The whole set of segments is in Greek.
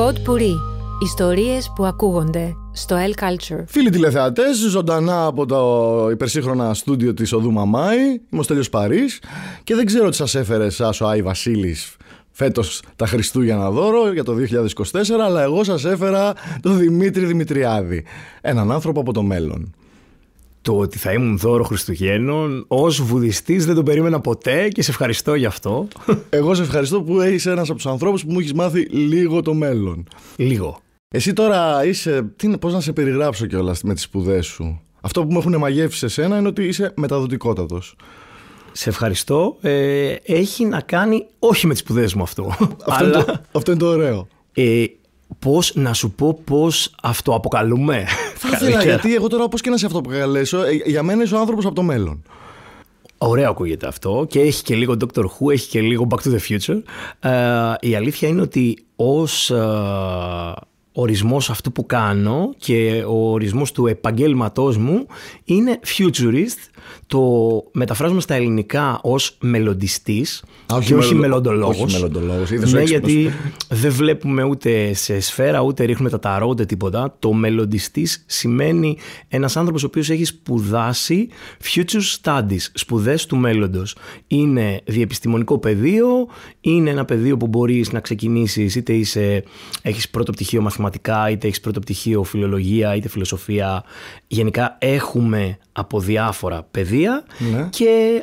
Pod Puri. Ιστορίες που ακούγονται στο El Culture. Φίλοι τηλεθεατές, ζωντανά από το υπερσύγχρονα στούντιο της Οδού Μαμάη. Είμαι ο Στέλιος Παρής και δεν ξέρω τι σας έφερε εσάς ο Άι Βασίλης φέτος τα Χριστούγεννα δώρο για το 2024, αλλά εγώ σας έφερα τον Δημήτρη Δημητριάδη, έναν άνθρωπο από το μέλλον. Το ότι θα ήμουν δώρο Χριστουγέννων ως βουδιστής δεν το περίμενα ποτέ και σε ευχαριστώ γι' αυτό. Εγώ σε ευχαριστώ που είσαι ένας από τους ανθρώπους που μου έχεις μάθει λίγο το μέλλον. Λίγο. Εσύ τώρα είσαι. Τι, πώς να σε περιγράψω κιόλας με τις σπουδές σου; Αυτό που μου έχουν μαγεύσει σε σένα είναι ότι είσαι μεταδοτικότατος. Σε ευχαριστώ. Ε, έχει να κάνει όχι με τις σπουδές μου αυτό. Αυτό, είναι το, αυτό είναι το ωραίο. Ε, πώς να σου πω πώς αυτοαποκαλούμε. Θα ήθελα, γιατί εγώ τώρα πώς και να σε αυτοαποκαλέσω, ε, για μένα είσαι ο άνθρωπος από το μέλλον. Ωραίο ακούγεται αυτό και έχει και λίγο Doctor Who, έχει και λίγο Back to the Future. Ε, η αλήθεια είναι ότι ως ε, ορισμός αυτού που κάνω και ο ορισμός του επαγγέλματός μου είναι futurist το μεταφράζουμε στα ελληνικά ως μελλοντιστής και όχι μελλοντολόγος. Όχι μελλοντολόγος. Ναι, γιατί δεν βλέπουμε ούτε σε σφαίρα, ούτε ρίχνουμε τα ταρό, ούτε τίποτα. Το μελλοντιστής σημαίνει ένας άνθρωπος ο οποίος έχει σπουδάσει future studies, σπουδές του μέλλοντος. Είναι διεπιστημονικό πεδίο, είναι ένα πεδίο που μπορείς να ξεκινήσεις είτε είσαι, έχεις πρώτο πτυχίο μαθηματικά, είτε έχεις πρώτο πτυχίο φιλολογία, είτε φιλοσοφία. Γενικά έχουμε από διάφορα πεδία Ναι. και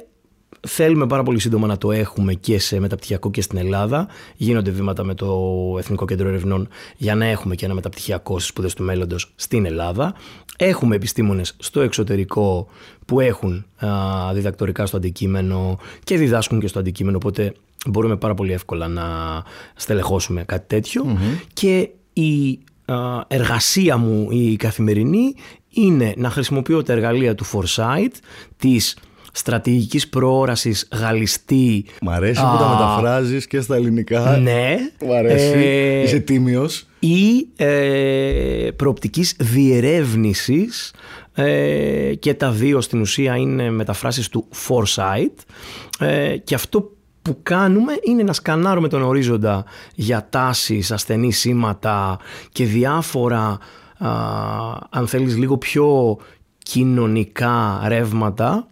θέλουμε πάρα πολύ σύντομα να το έχουμε και σε μεταπτυχιακό και στην Ελλάδα. Γίνονται βήματα με το Εθνικό Κέντρο Ερευνών για να έχουμε και ένα μεταπτυχιακό στις σπουδές του μέλλοντος στην Ελλάδα. Έχουμε επιστήμονες στο εξωτερικό που έχουν α, διδακτορικά στο αντικείμενο και διδάσκουν και στο αντικείμενο, οπότε μπορούμε πάρα πολύ εύκολα να στελεχώσουμε κάτι τέτοιο. Και η α, εργασία μου η καθημερινή είναι να χρησιμοποιώ τα εργαλεία του Foresight, της στρατηγικής προόρασης γαλλιστή. Μ' αρέσει που τα μεταφράζεις και στα ελληνικά. Ναι. Μ' αρέσει. Ε, Είσαι τίμιος. ή ε, προοπτικής διερεύνησης ε, και τα δύο στην ουσία είναι μεταφράσεις του Foresight ε, και αυτό που κάνουμε είναι να σκανάρουμε τον ορίζοντα για τάσεις, ασθενή σήματα και διάφορα α, αν θέλεις λίγο πιο κοινωνικά ρεύματα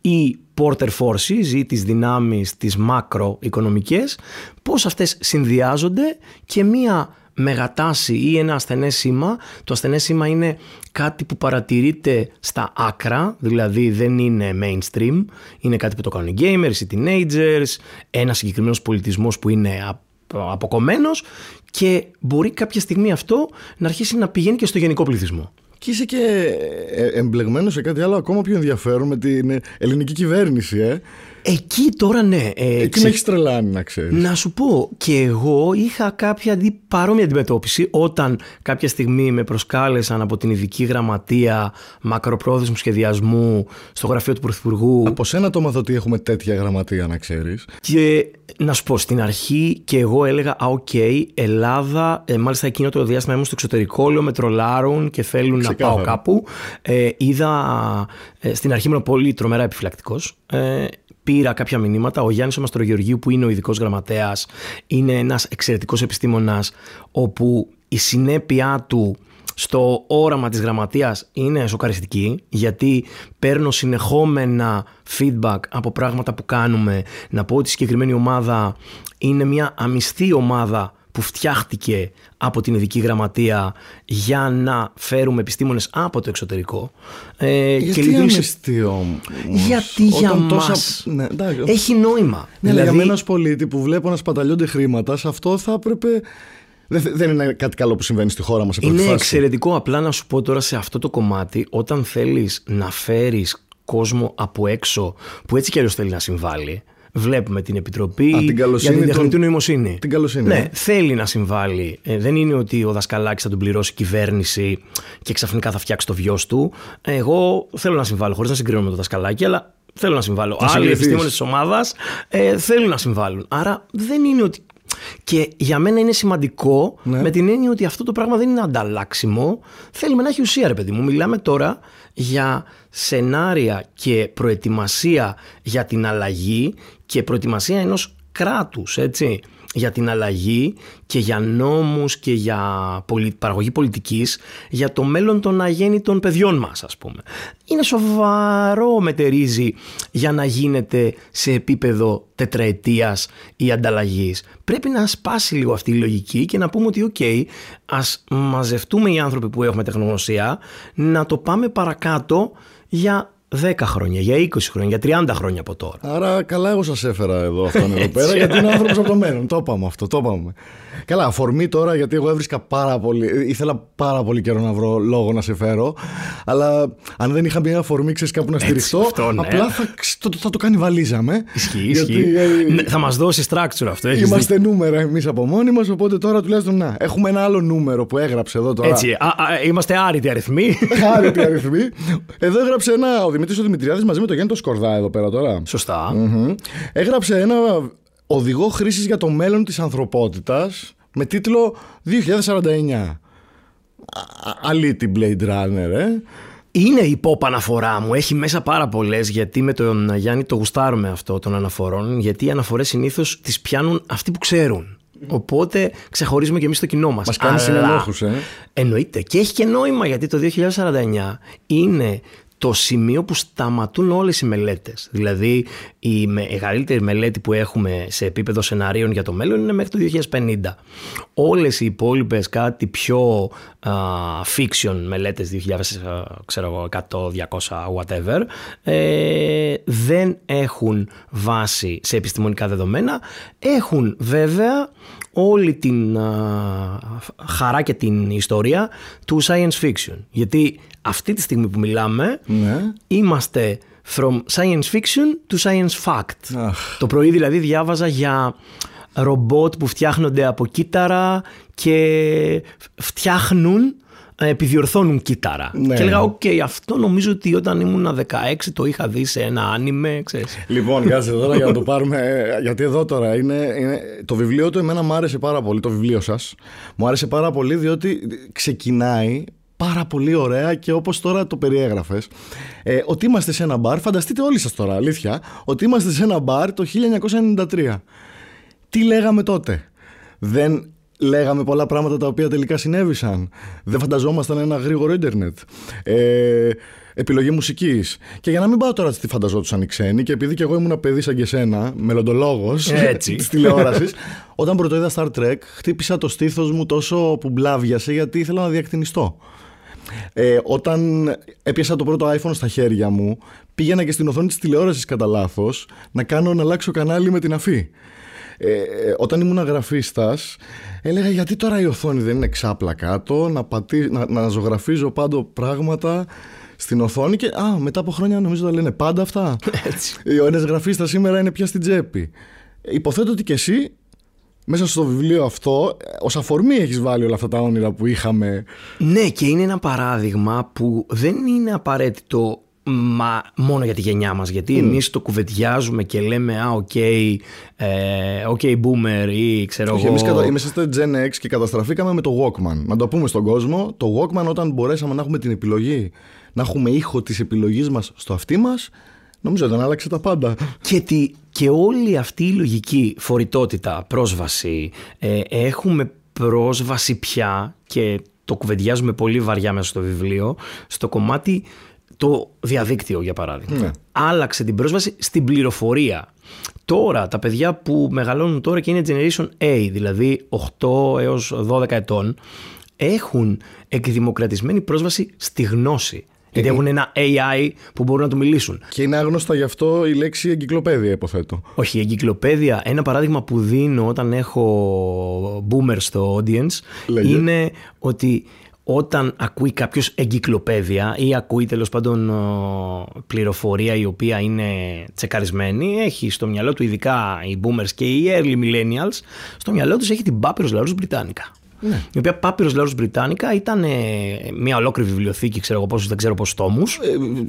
ή porter forces ή τις δυνάμεις τις μακροοικονομικές πώς αυτές συνδυάζονται και μία μεγατάση ή ένα ασθενές σήμα. Το ασθενές σήμα είναι κάτι που παρατηρείται στα άκρα δηλαδή δεν είναι mainstream είναι κάτι που το κάνουν οι gamers, οι teenagers ένας συγκεκριμένος πολιτισμός που είναι απ- αποκομμένος και μπορεί κάποια στιγμή αυτό να αρχίσει να πηγαίνει και στο γενικό πληθυσμό. Και είσαι και ε, εμπλεγμένος σε κάτι άλλο ακόμα πιο ενδιαφέρον με την ελληνική κυβέρνηση, ε. Εκεί τώρα ναι. ε, Εκεί ξε- με έχεις τρελάνει, να ξέρεις. Να σου πω, και εγώ είχα κάποια αντί- παρόμοια αντιμετώπιση όταν κάποια στιγμή με προσκάλεσαν από την ειδική γραμματεία μακροπρόθεσμου σχεδιασμού στο γραφείο του Πρωθυπουργού. Από σένα το μάθω ότι έχουμε τέτοια γραμματεία, να ξέρεις. Και να σου πω, στην αρχή και εγώ έλεγα, Α, οκ, Ελλάδα, ε, μάλιστα εκείνο το διάστημα ήμουν στο εξωτερικό, λέω με τρολάρουν και θέλουν να Ξεκάθαρα. πάω κάπου. Ε, είδα, ε, στην αρχή ήμουν πολύ τρομερά επιφυλακτικός. Ε, πήρα κάποια μηνύματα. Ο Γιάννης ο Μαστρογεωργίου που είναι ο ειδικός γραμματέας είναι ένας εξαιρετικός επιστήμονας όπου η συνέπειά του στο όραμα της γραμματείας είναι σοκαριστική γιατί παίρνω συνεχόμενα feedback από πράγματα που κάνουμε να πω ότι η συγκεκριμένη ομάδα είναι μια αμυστή ομάδα που φτιάχτηκε από την ειδική γραμματεία για να φέρουμε επιστήμονες από το εξωτερικό ε, Γιατί λειτουργήσε- αμυστή όμως; γιατί για Όταν τόσα- μας Ναι, εντάξει. έχει νόημα. Ναι, αλλά δηλαδή, για μένα ως πολίτη που βλέπω να σπαταλιώνται χρήματα, σε αυτό θα έπρεπε. Δεν, δεν είναι κάτι καλό που συμβαίνει στη χώρα μας σε πρώτη είναι φάση. εξαιρετικό. Απλά να σου πω τώρα σε αυτό το κομμάτι, όταν θέλεις να φέρεις κόσμο από έξω που έτσι κι αλλιώς θέλει να συμβάλλει, Βλέπουμε την Επιτροπή Α, την καλοσύνη για την τεχνητή των- νοημοσύνη. την καλοσύνη, Ναι, ε. θέλει να συμβάλλει. Ε, δεν είναι ότι ο Δασκαλάκης θα τον πληρώσει η κυβέρνηση και ξαφνικά θα φτιάξει το βιός του. Εγώ θέλω να συμβάλλω, χωρίς να συγκρίνω με τον Δασκαλάκη, αλλά θέλω να συμβάλλω. Να Άλλοι συγκριθείς. επιστήμονες της ομάδας ε, θέλουν να συμβάλλουν. Άρα δεν είναι ότι. Και για μένα είναι σημαντικό Ναι. με την έννοια ότι αυτό το πράγμα δεν είναι ανταλλάξιμο. Θέλουμε να έχει ουσία, ρε παιδί μου. Μιλάμε τώρα για σενάρια και προετοιμασία για την αλλαγή και προετοιμασία ενός κράτους, έτσι. για την αλλαγή και για νόμους και για πολι... παραγωγή πολιτικής για το μέλλον των αγέννητων παιδιών μας ας πούμε. Είναι σοβαρό μετερίζι για να γίνεται σε επίπεδο τετραετίας ή ανταλλαγής. Πρέπει να σπάσει λίγο αυτή η λογική και να πούμε ότι OK, okay, ας μαζευτούμε οι άνθρωποι που έχουμε τεχνογνωσία να το πάμε παρακάτω για 10 χρόνια, για 20 χρόνια, για 30 χρόνια από τώρα. Άρα καλά εγώ σας έφερα εδώ αυτόν εδώ πέρα γιατί είναι άνθρωπος από το μέλλον. Το είπαμε αυτό, το είπαμε. Καλά, αφορμή τώρα γιατί εγώ έβρισκα πάρα πολύ, ήθελα πάρα πολύ καιρό να βρω λόγο να σε φέρω αλλά αν δεν είχα μια αφορμή ξέρεις κάπου να στηριχτώ αυτό, ναι. απλά θα, θα, θα, το κάνει βαλίζα με. Ισχύει, ισχύει. Ναι, θα μας δώσεις structure αυτό. Έχεις Είμαστε δει. νούμερα εμείς από μόνοι μας οπότε τώρα τουλάχιστον να. Έχουμε ένα άλλο νούμερο που έγραψε εδώ τώρα. Έτσι, α, α, είμαστε άρρητοι αριθμοί. άρρητοι αριθμοί. Εδώ έγραψε ένα ο Δημήτρης ο Δημητριάδης μαζί με το Γιάννη το Σκορδά εδώ πέρα τώρα. Σωστά. Mm-hmm. Έγραψε ένα οδηγό χρήσης για το μέλλον της ανθρωπότητας με τίτλο 2049. Αλήτη Blade Runner, ε. Είναι η pop αναφορά μου. Έχει μέσα πάρα πολλές γιατί με τον Γιάννη το γουστάρουμε αυτό των αναφορών. Γιατί οι αναφορές συνήθως τις πιάνουν αυτοί που ξέρουν. Οπότε ξεχωρίζουμε και εμείς το κοινό μας. Μας κάνεις συνενόχους, ε. Εννοείται. Και έχει και νόημα γιατί το 2049 είναι το σημείο που σταματούν όλες οι μελέτες. Δηλαδή η μεγαλύτερη μελέτη που έχουμε σε επίπεδο σεναρίων για το μέλλον είναι μέχρι το 2050. Όλες οι υπόλοιπες κάτι πιο uh, fiction μελέτες 2100, 200, whatever ε, δεν έχουν βάση σε επιστημονικά δεδομένα. Έχουν βέβαια όλη την χαρά και την ιστορία του science fiction. Γιατί αυτή τη στιγμή που μιλάμε ναι. είμαστε from science fiction to science fact. Το πρωί δηλαδή διάβαζα για ρομπότ που φτιάχνονται από κύτταρα και φτιάχνουν ε, επιδιορθώνουν κύτταρα. Ναι. Και έλεγα, OK, okay, αυτό νομίζω ότι όταν ήμουν 16 το είχα δει σε ένα άνιμε, ξέρεις. Λοιπόν, κάτσε τώρα για να το πάρουμε, γιατί εδώ τώρα είναι, είναι, το βιβλίο του εμένα μου άρεσε πάρα πολύ, το βιβλίο σας. Μου άρεσε πάρα πολύ διότι ξεκινάει πάρα πολύ ωραία και όπως τώρα το περιέγραφες ε, ότι είμαστε σε ένα μπαρ, φανταστείτε όλοι σας τώρα αλήθεια, ότι είμαστε σε ένα μπαρ το 1993. Τι λέγαμε τότε; Δεν λέγαμε πολλά πράγματα τα οποία τελικά συνέβησαν. Δεν φανταζόμασταν ένα γρήγορο ίντερνετ. Ε, επιλογή μουσικής. Και για να μην πάω τώρα τι φανταζόντουσαν οι ξένοι, και επειδή και εγώ ήμουν παιδί σαν και εσένα, μελλοντολόγος της τηλεόρασης, όταν πρώτο είδα Star Trek, χτύπησα το στήθος μου τόσο που μπλάβιασε γιατί ήθελα να διακτηνιστώ. Ε, όταν έπιασα το πρώτο iPhone στα χέρια μου, πήγαινα και στην οθόνη της τηλεόρασης κατά λάθος να κάνω να αλλάξω κανάλι με την αφή. Ε, ε, όταν ήμουν γραφίστας έλεγα γιατί τώρα η οθόνη δεν είναι ξάπλα κάτω να, πατή, να, να ζωγραφίζω πάντο πράγματα στην οθόνη και α, μετά από χρόνια νομίζω τα λένε πάντα αυτά. Έτσι. Ο ένας γραφίστας σήμερα είναι πια στην τσέπη. Υποθέτω ότι και εσύ μέσα στο βιβλίο αυτό, ως αφορμή έχεις βάλει όλα αυτά τα όνειρα που είχαμε. Ναι, και είναι ένα παράδειγμα που δεν είναι απαραίτητο μα, μόνο για τη γενιά μας γιατί mm. εμείς το κουβεντιάζουμε και λέμε α, OK, okay, ε, okay, boomer ή ξέρω εγώ εμείς κατα... είμαστε Gen X και καταστραφήκαμε με το Walkman να το πούμε στον κόσμο το Walkman όταν μπορέσαμε να έχουμε την επιλογή να έχουμε ήχο της επιλογής μας στο αυτί μας νομίζω δεν άλλαξε τα πάντα και, τη, και όλη αυτή η λογική φορητότητα, πρόσβαση ε, έχουμε πρόσβαση πια και το κουβεντιάζουμε πολύ βαριά μέσα στο βιβλίο στο κομμάτι το διαδίκτυο για παράδειγμα. Ναι. Άλλαξε την πρόσβαση στην πληροφορία. Τώρα τα παιδιά που μεγαλώνουν τώρα και είναι Generation A, δηλαδή 8 έως 12 ετών, έχουν εκδημοκρατισμένη πρόσβαση στη γνώση. Γιατί έχουν ένα AI που μπορούν να του μιλήσουν. Και είναι άγνωστα γι' αυτό η λέξη εγκυκλοπαίδεια, υποθέτω. Όχι, η εγκυκλοπαίδεια, ένα παράδειγμα που δίνω όταν έχω boomer στο audience, Λέγε. είναι ότι όταν ακούει κάποιος εγκυκλοπαίδεια ή ακούει τέλος πάντων πληροφορία η οποία είναι τσεκαρισμένη, έχει στο μυαλό του ειδικά οι boomers και οι early millennials, στο μυαλό τους έχει την Papyrus Larus Britannica. Ναι. Η οποία Papyrus Larus Britannica ήταν ε, μια ολόκληρη βιβλιοθήκη, ξέρω εγώ πόσους, δεν ξέρω πόσους τόμους.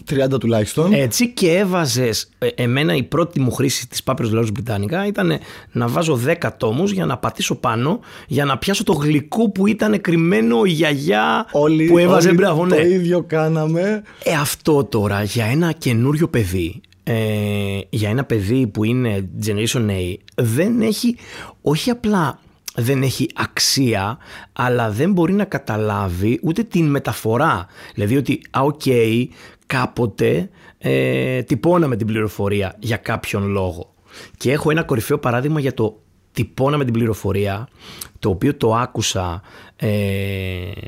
Ε, 30 τουλάχιστον. Έτσι και έβαζες. Εμένα η πρώτη μου χρήση της Papyrus Larus Britannica ήταν να βάζω 10 τόμους για να πατήσω πάνω για να πιάσω το γλυκό που ήταν κρυμμένο η γιαγιά Όλοι, που έβαζε όλοι μπράβο. Το ναι. ίδιο κάναμε. Ε, αυτό τώρα για ένα καινούριο παιδί ε, για ένα παιδί που είναι Generation A δεν έχει, όχι απλά δεν έχει αξία, αλλά δεν μπορεί να καταλάβει ούτε την μεταφορά. Δηλαδή ότι, α, οκ, κάποτε ε, τυπώναμε την πληροφορία για κάποιον λόγο. Και έχω ένα κορυφαίο παράδειγμα για το τυπώναμε την πληροφορία, το οποίο το άκουσα ε,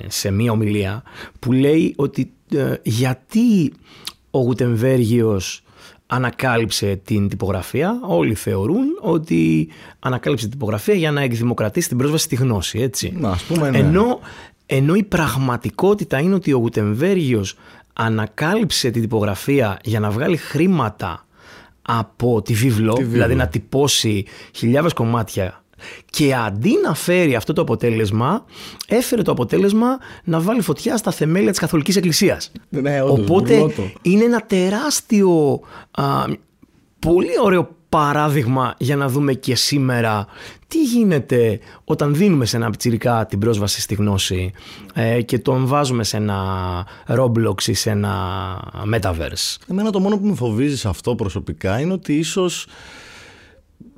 σε μία ομιλία, που λέει ότι ε, γιατί ο Γουτεμβέργιος ανακάλυψε την τυπογραφία. Όλοι θεωρούν ότι ανακάλυψε την τυπογραφία για να εκδημοκρατήσει την πρόσβαση στη γνώση. Έτσι. Να, ας πούμε, ναι. ενώ, ενώ η πραγματικότητα είναι ότι ο Γουτεμβέργιος ανακάλυψε την τυπογραφία για να βγάλει χρήματα από τη βίβλο, Τη βίβλο. δηλαδή να τυπώσει χιλιάδες κομμάτια και αντί να φέρει αυτό το αποτέλεσμα, έφερε το αποτέλεσμα να βάλει φωτιά στα θεμέλια της Καθολικής Εκκλησίας. Ναι, όντως, Οπότε μπουρλότο. είναι ένα τεράστιο, α, πολύ ωραίο παράδειγμα για να δούμε και σήμερα τι γίνεται όταν δίνουμε σε ένα πιτσιρικά την πρόσβαση στη γνώση ε, και τον βάζουμε σε ένα Roblox ή σε ένα Metaverse. Εμένα το μόνο που με φοβίζει σε αυτό προσωπικά είναι ότι ίσως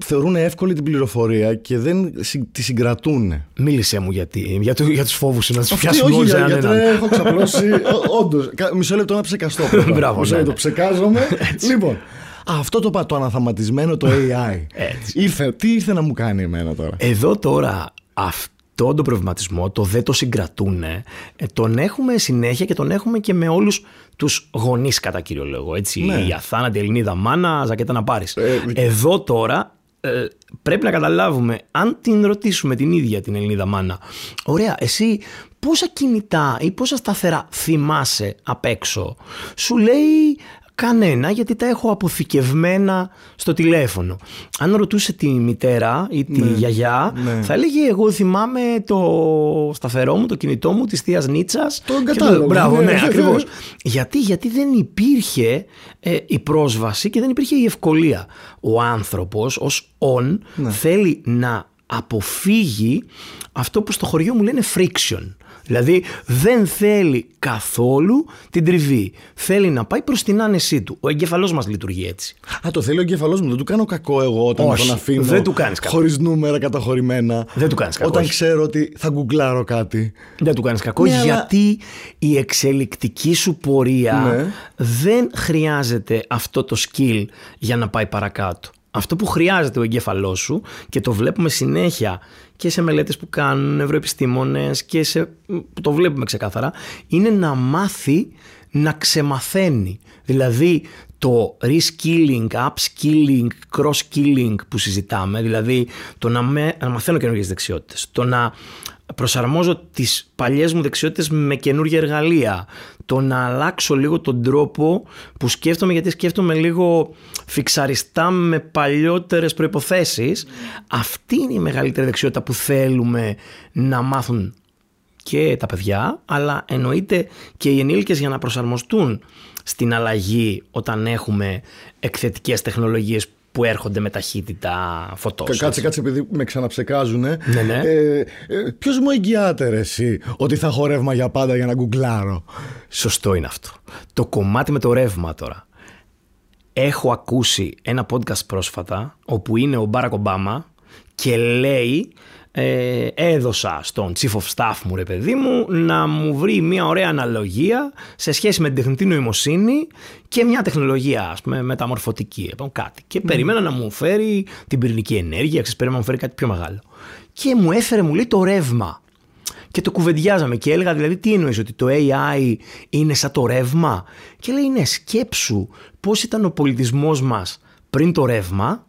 θεωρούν εύκολη την πληροφορία και δεν συ- τη συγκρατούν. Μίλησέ μου γιατί, για, του, για τους φόβους σου, να τους Αυτή πιάσουμε όχι, όλους για, έναν γιατί έναν. έχω ξαπλώσει. Όντως. Μισό λεπτό να ψεκαστώ. πρώτα. Μπράβο, Μισό ναι, λεπτό, ναι. ψεκάζομαι. λοιπόν, α, αυτό το, πα- το αναθαματισμένο το AI. Έτσι. Ήρθε, τι ήρθε να μου κάνει εμένα τώρα; Εδώ τώρα αυτό το προβληματισμό, το δεν το συγκρατούν, τον έχουμε συνέχεια και τον έχουμε και με όλους τους γονείς κατά κύριο λόγο. Έτσι, Ναι. η αθάνατη Ελληνίδα μάνα, ζακέτα να πάρεις. Ε, Εδώ τώρα ε, πρέπει να καταλάβουμε, αν την ρωτήσουμε την ίδια την Ελληνίδα μάνα, ωραία, εσύ πόσα κινητά ή πόσα σταθερά θυμάσαι απ' έξω, σου λέει κανένα γιατί τα έχω αποθηκευμένα στο τηλέφωνο. Αν ρωτούσε τη μητέρα ή τη γιαγιά, ναι. θα έλεγε εγώ θυμάμαι το σταθερό μου, το κινητό μου της θείας Νίτσας. Τον και κατάλογο, Μπράβο, ναι. ναι, ακριβώς. γιατί, γιατί δεν υπήρχε ε, η πρόσβαση και δεν υπήρχε η ευκολία. Ο άνθρωπος ως on Ναι. θέλει να αποφύγει αυτό που στο χωριό μου λένε friction. Δηλαδή δεν θέλει καθόλου την τριβή. Θέλει να πάει προς την άνεσή του. Ο εγκεφαλός μας λειτουργεί έτσι. Α, το θέλει ο εγκεφαλός μου. Δεν του κάνω κακό εγώ όταν Όχι, τον αφήνω. δεν του κάνεις κακό. Χωρίς νούμερα καταχωρημένα. Δεν του κάνεις κακό, Όταν όχι. ξέρω ότι θα γκουγκλάρω κάτι. Δεν του κάνεις κακό Ναι, αλλά- γιατί η εξελικτική σου πορεία Ναι. δεν χρειάζεται αυτό το skill για να πάει παρακάτω. Αυτό που χρειάζεται ο εγκέφαλός σου και το βλέπουμε συνέχεια και σε μελέτες που κάνουν νευροεπιστήμονες και σε, που το βλέπουμε ξεκάθαρα είναι να μάθει να ξεμαθαίνει. Δηλαδή το reskilling, upskilling, cross-skilling που συζητάμε, δηλαδή το να, με, να μαθαίνω καινούργιες δεξιότητες, το να προσαρμόζω τις παλιές μου δεξιότητες με καινούργια εργαλεία, το να αλλάξω λίγο τον τρόπο που σκέφτομαι γιατί σκέφτομαι λίγο φιξαριστά με παλιότερες προϋποθέσεις. Αυτή είναι η μεγαλύτερη δεξιότητα που θέλουμε να μάθουν και τα παιδιά, αλλά εννοείται και οι ενήλικες για να προσαρμοστούν στην αλλαγή όταν έχουμε εκθετικές τεχνολογίες που έρχονται με ταχύτητα φωτός. Κα- Κάτσε, κάτσε, επειδή με ξαναψεκάζουν. Ναι, ναι. Ε, ε, Ποιος μου εγγυάται ρε, εσύ ότι θα έχω ρεύμα για πάντα για να γκουγκλάρω; Σωστό είναι αυτό. Το κομμάτι με το ρεύμα τώρα. Έχω ακούσει ένα podcast πρόσφατα όπου είναι ο Μπάρακ Ομπάμα και λέει ε, έδωσα στον chief of staff μου ρε παιδί μου να μου βρει μια ωραία αναλογία σε σχέση με την τεχνητή νοημοσύνη και μια τεχνολογία ας πούμε μεταμορφωτική λοιπόν, κάτι. και περίμενα να μου φέρει την πυρηνική ενέργεια ξέρεις περίμενα να μου φέρει κάτι πιο μεγάλο. Και μου έφερε μου λέει το ρεύμα. Και το κουβεντιάζαμε και έλεγα δηλαδή τι εννοείς ότι το AI είναι σαν το ρεύμα; Και λέει ναι σκέψου πώς ήταν ο πολιτισμός μας πριν το ρεύμα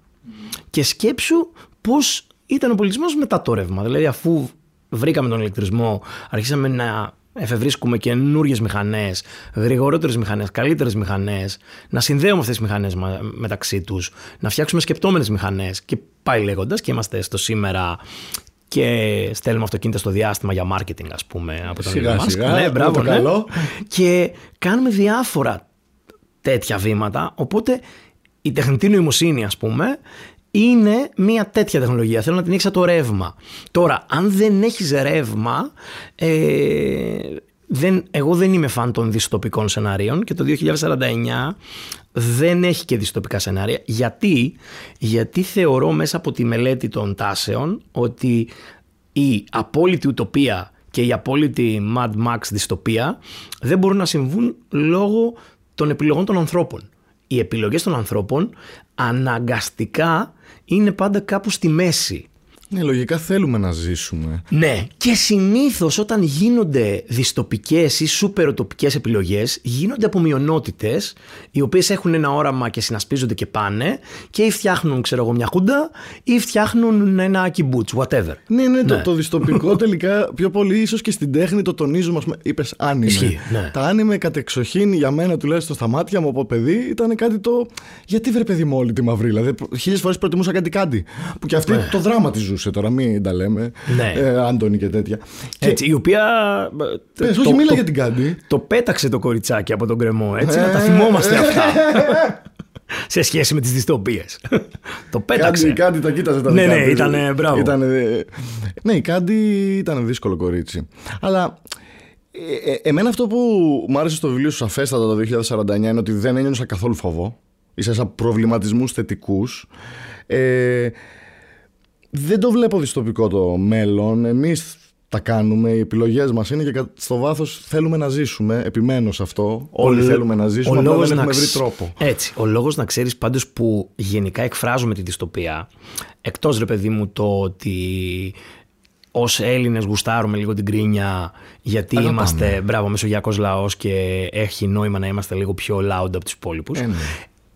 και σκέψου πώς ήταν ο πολιτισμός μετά το ρεύμα. Δηλαδή αφού βρήκαμε τον ηλεκτρισμό αρχίσαμε να εφευρίσκουμε καινούριες μηχανές, γρηγορότερες μηχανές, καλύτερες μηχανές, να συνδέουμε αυτές τις μηχανές μεταξύ τους, να φτιάξουμε σκεπτόμενες μηχανές και πάει λέγοντας και είμαστε στο σήμερα και στέλνουμε αυτοκίνητα στο διάστημα για marketing, ας πούμε, από τον Σιγά, Elon Musk. σιγά, Ναι, μπράβο, το ναι. καλό. Και κάνουμε διάφορα τέτοια βήματα, οπότε η τεχνητή νοημοσύνη, ας πούμε, είναι μια τέτοια τεχνολογία. Θέλω να την έχεις σαν το ρεύμα. Τώρα, αν δεν έχεις ρεύμα, ε, δεν, εγώ δεν είμαι φαν των δυστοπικών σενάριων και το 2049 δεν έχει και δυστοπικά σενάρια. Γιατί, Γιατί θεωρώ μέσα από τη μελέτη των τάσεων ότι η απόλυτη ουτοπία και η απόλυτη Mad Max δυστοπία δεν μπορούν να συμβούν λόγω των επιλογών των ανθρώπων. Οι επιλογές των ανθρώπων αναγκαστικά είναι πάντα κάπου στη μέση. Ναι, λογικά θέλουμε να ζήσουμε. Ναι, και συνήθως όταν γίνονται δυστοπικές ή σούπερ οπτικέ επιλογές, γίνονται από μειονότητες οι οποίες έχουν ένα όραμα και συνασπίζονται και πάνε και ή φτιάχνουν, ξέρω εγώ, μια χούντα ή φτιάχνουν ένα κυμπούτς, whatever. Ναι, ναι, Το, το δυστοπικό τελικά πιο πολύ ίσως και στην τέχνη το τονίζουμε. Είπες άνιμε. Ισχύει, ναι. Τα άνιμε κατεξοχήν για μένα τουλάχιστον στα μάτια μου από παιδί ήταν κάτι το. Γιατί βρε παιδί μου όλη τη μαυρίλα. Δηλαδή, Χίλιες φορές προτιμούσα κάτι κάτι. Που και αυτή Ναι. το δράμα της ζούσε τώρα, μην τα λέμε. Ναι. Ε, Άντωνη και τέτοια. Έτσι, η οποία. Πες, το- όχι, μίλα το- για την Κάντι. Το πέταξε το κοριτσάκι από τον κρεμό, έτσι, να τα θυμόμαστε αυτά. σε σχέση με τις δυστοπίες. το πέταξε. Κάντι, Κάντι τα κοίταζε τα Ναι, δικά ναι, της. ήτανε, μπράβο. Ήτανε- ναι, η Κάντι ήταν δύσκολο κορίτσι. Αλλά ε, ε, εμένα αυτό που μου άρεσε στο βιβλίο σου σαφέστατα το 2049 είναι ότι δεν ένιωσα καθόλου φόβο. Ίσα προβληματισμούς θετικούς. Ε, δεν το βλέπω δυστοπικό το μέλλον. Εμείς τα κάνουμε, οι επιλογές μας είναι και κα- στο βάθος θέλουμε να ζήσουμε. Επιμένω σε αυτό. Όλοι Ο- θέλουμε να ζήσουμε, ο απλά λόγος δεν να έχουμε βρει ξ- τρόπο. Έτσι. Ο λόγος να ξέρεις πάντως που γενικά εκφράζουμε τη δυστοπία, εκτός ρε παιδί μου το ότι ως Έλληνες γουστάρουμε λίγο την κρίνια γιατί Αγαπάμε. είμαστε μπράβο μεσογειακός λαός και έχει νόημα να είμαστε λίγο πιο loud από τους υπόλοιπους Ε, ναι.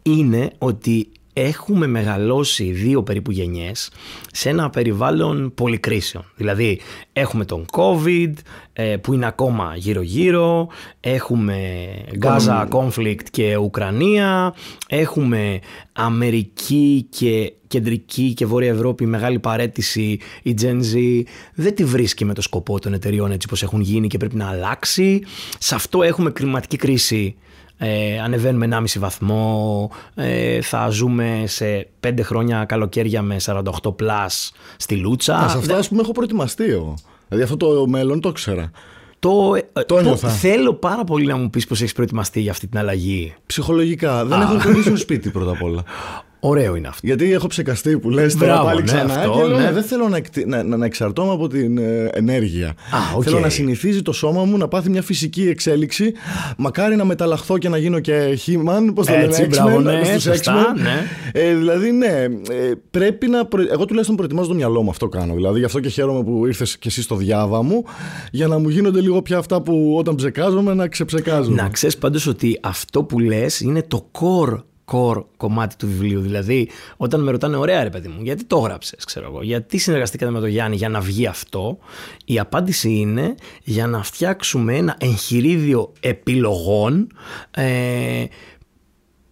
είναι ότι έχουμε μεγαλώσει δύο περίπου γενιές σε ένα περιβάλλον πολυκρίσεων. Δηλαδή έχουμε τον COVID ε, που είναι ακόμα γύρω γύρω, έχουμε Gaza conflict και Ουκρανία, έχουμε Αμερική και κεντρική και βόρεια Ευρώπη μεγάλη παρέτηση, η Gen Z δεν τη βρίσκει με το σκοπό των εταιριών έτσι όπως έχουν γίνει και πρέπει να αλλάξει. Σε αυτό έχουμε κλιματική κρίση ε, ανεβαίνουμε 1,5 βαθμό, ε, θα ζούμε σε 5 χρόνια καλοκαίρια με 48 plus στη Λούτσα. Α, σε αυτά ας πούμε έχω προετοιμαστεί εγώ. Δηλαδή αυτό το μέλλον το ήξερα. Το, ε, Το ένιωθα. θέλω πάρα πολύ να μου πεις πως έχεις προετοιμαστεί για αυτή την αλλαγή. Ψυχολογικά. Δεν έχω κολλήσει σπίτι πρώτα απ' όλα. Ωραίο είναι αυτό. Γιατί έχω ψεκαστεί που λες τώρα Μπράβο, πάλι ναι, ξανά αυτό, και λέω, ναι. «Ναι, δεν θέλω να, εκτι- να, να, να εξαρτώμαι από την ε, ενέργεια. οκ. Θέλω να συνηθίζει το σώμα μου να πάθει μια φυσική εξέλιξη. Μακάρι να μεταλλαχθώ και να γίνω και He-Man, πώς το Έτσι, λένε, μπράβο, X-Men, ναι, στους σωστά, X-Men. ναι. Ε, δηλαδή, ναι, ε, πρέπει να. προ- Εγώ τουλάχιστον προετοιμάζω το μυαλό μου, αυτό κάνω. Δηλαδή, γι' αυτό και χαίρομαι που ήρθες και εσύ στο διάβα μου, για να μου γίνονται λίγο πια αυτά που όταν ψεκάζομαι να ξεψεκάζομαι. Να ξέρεις πάντως ότι αυτό που λες είναι το core core κομμάτι του βιβλίου. Δηλαδή, όταν με ρωτάνε, ωραία ρε παιδί μου, γιατί το έγραψες, ξέρω εγώ, γιατί συνεργαστήκατε με τον Γιάννη για να βγει αυτό, η απάντηση είναι για να φτιάξουμε ένα εγχειρίδιο επιλογών ε,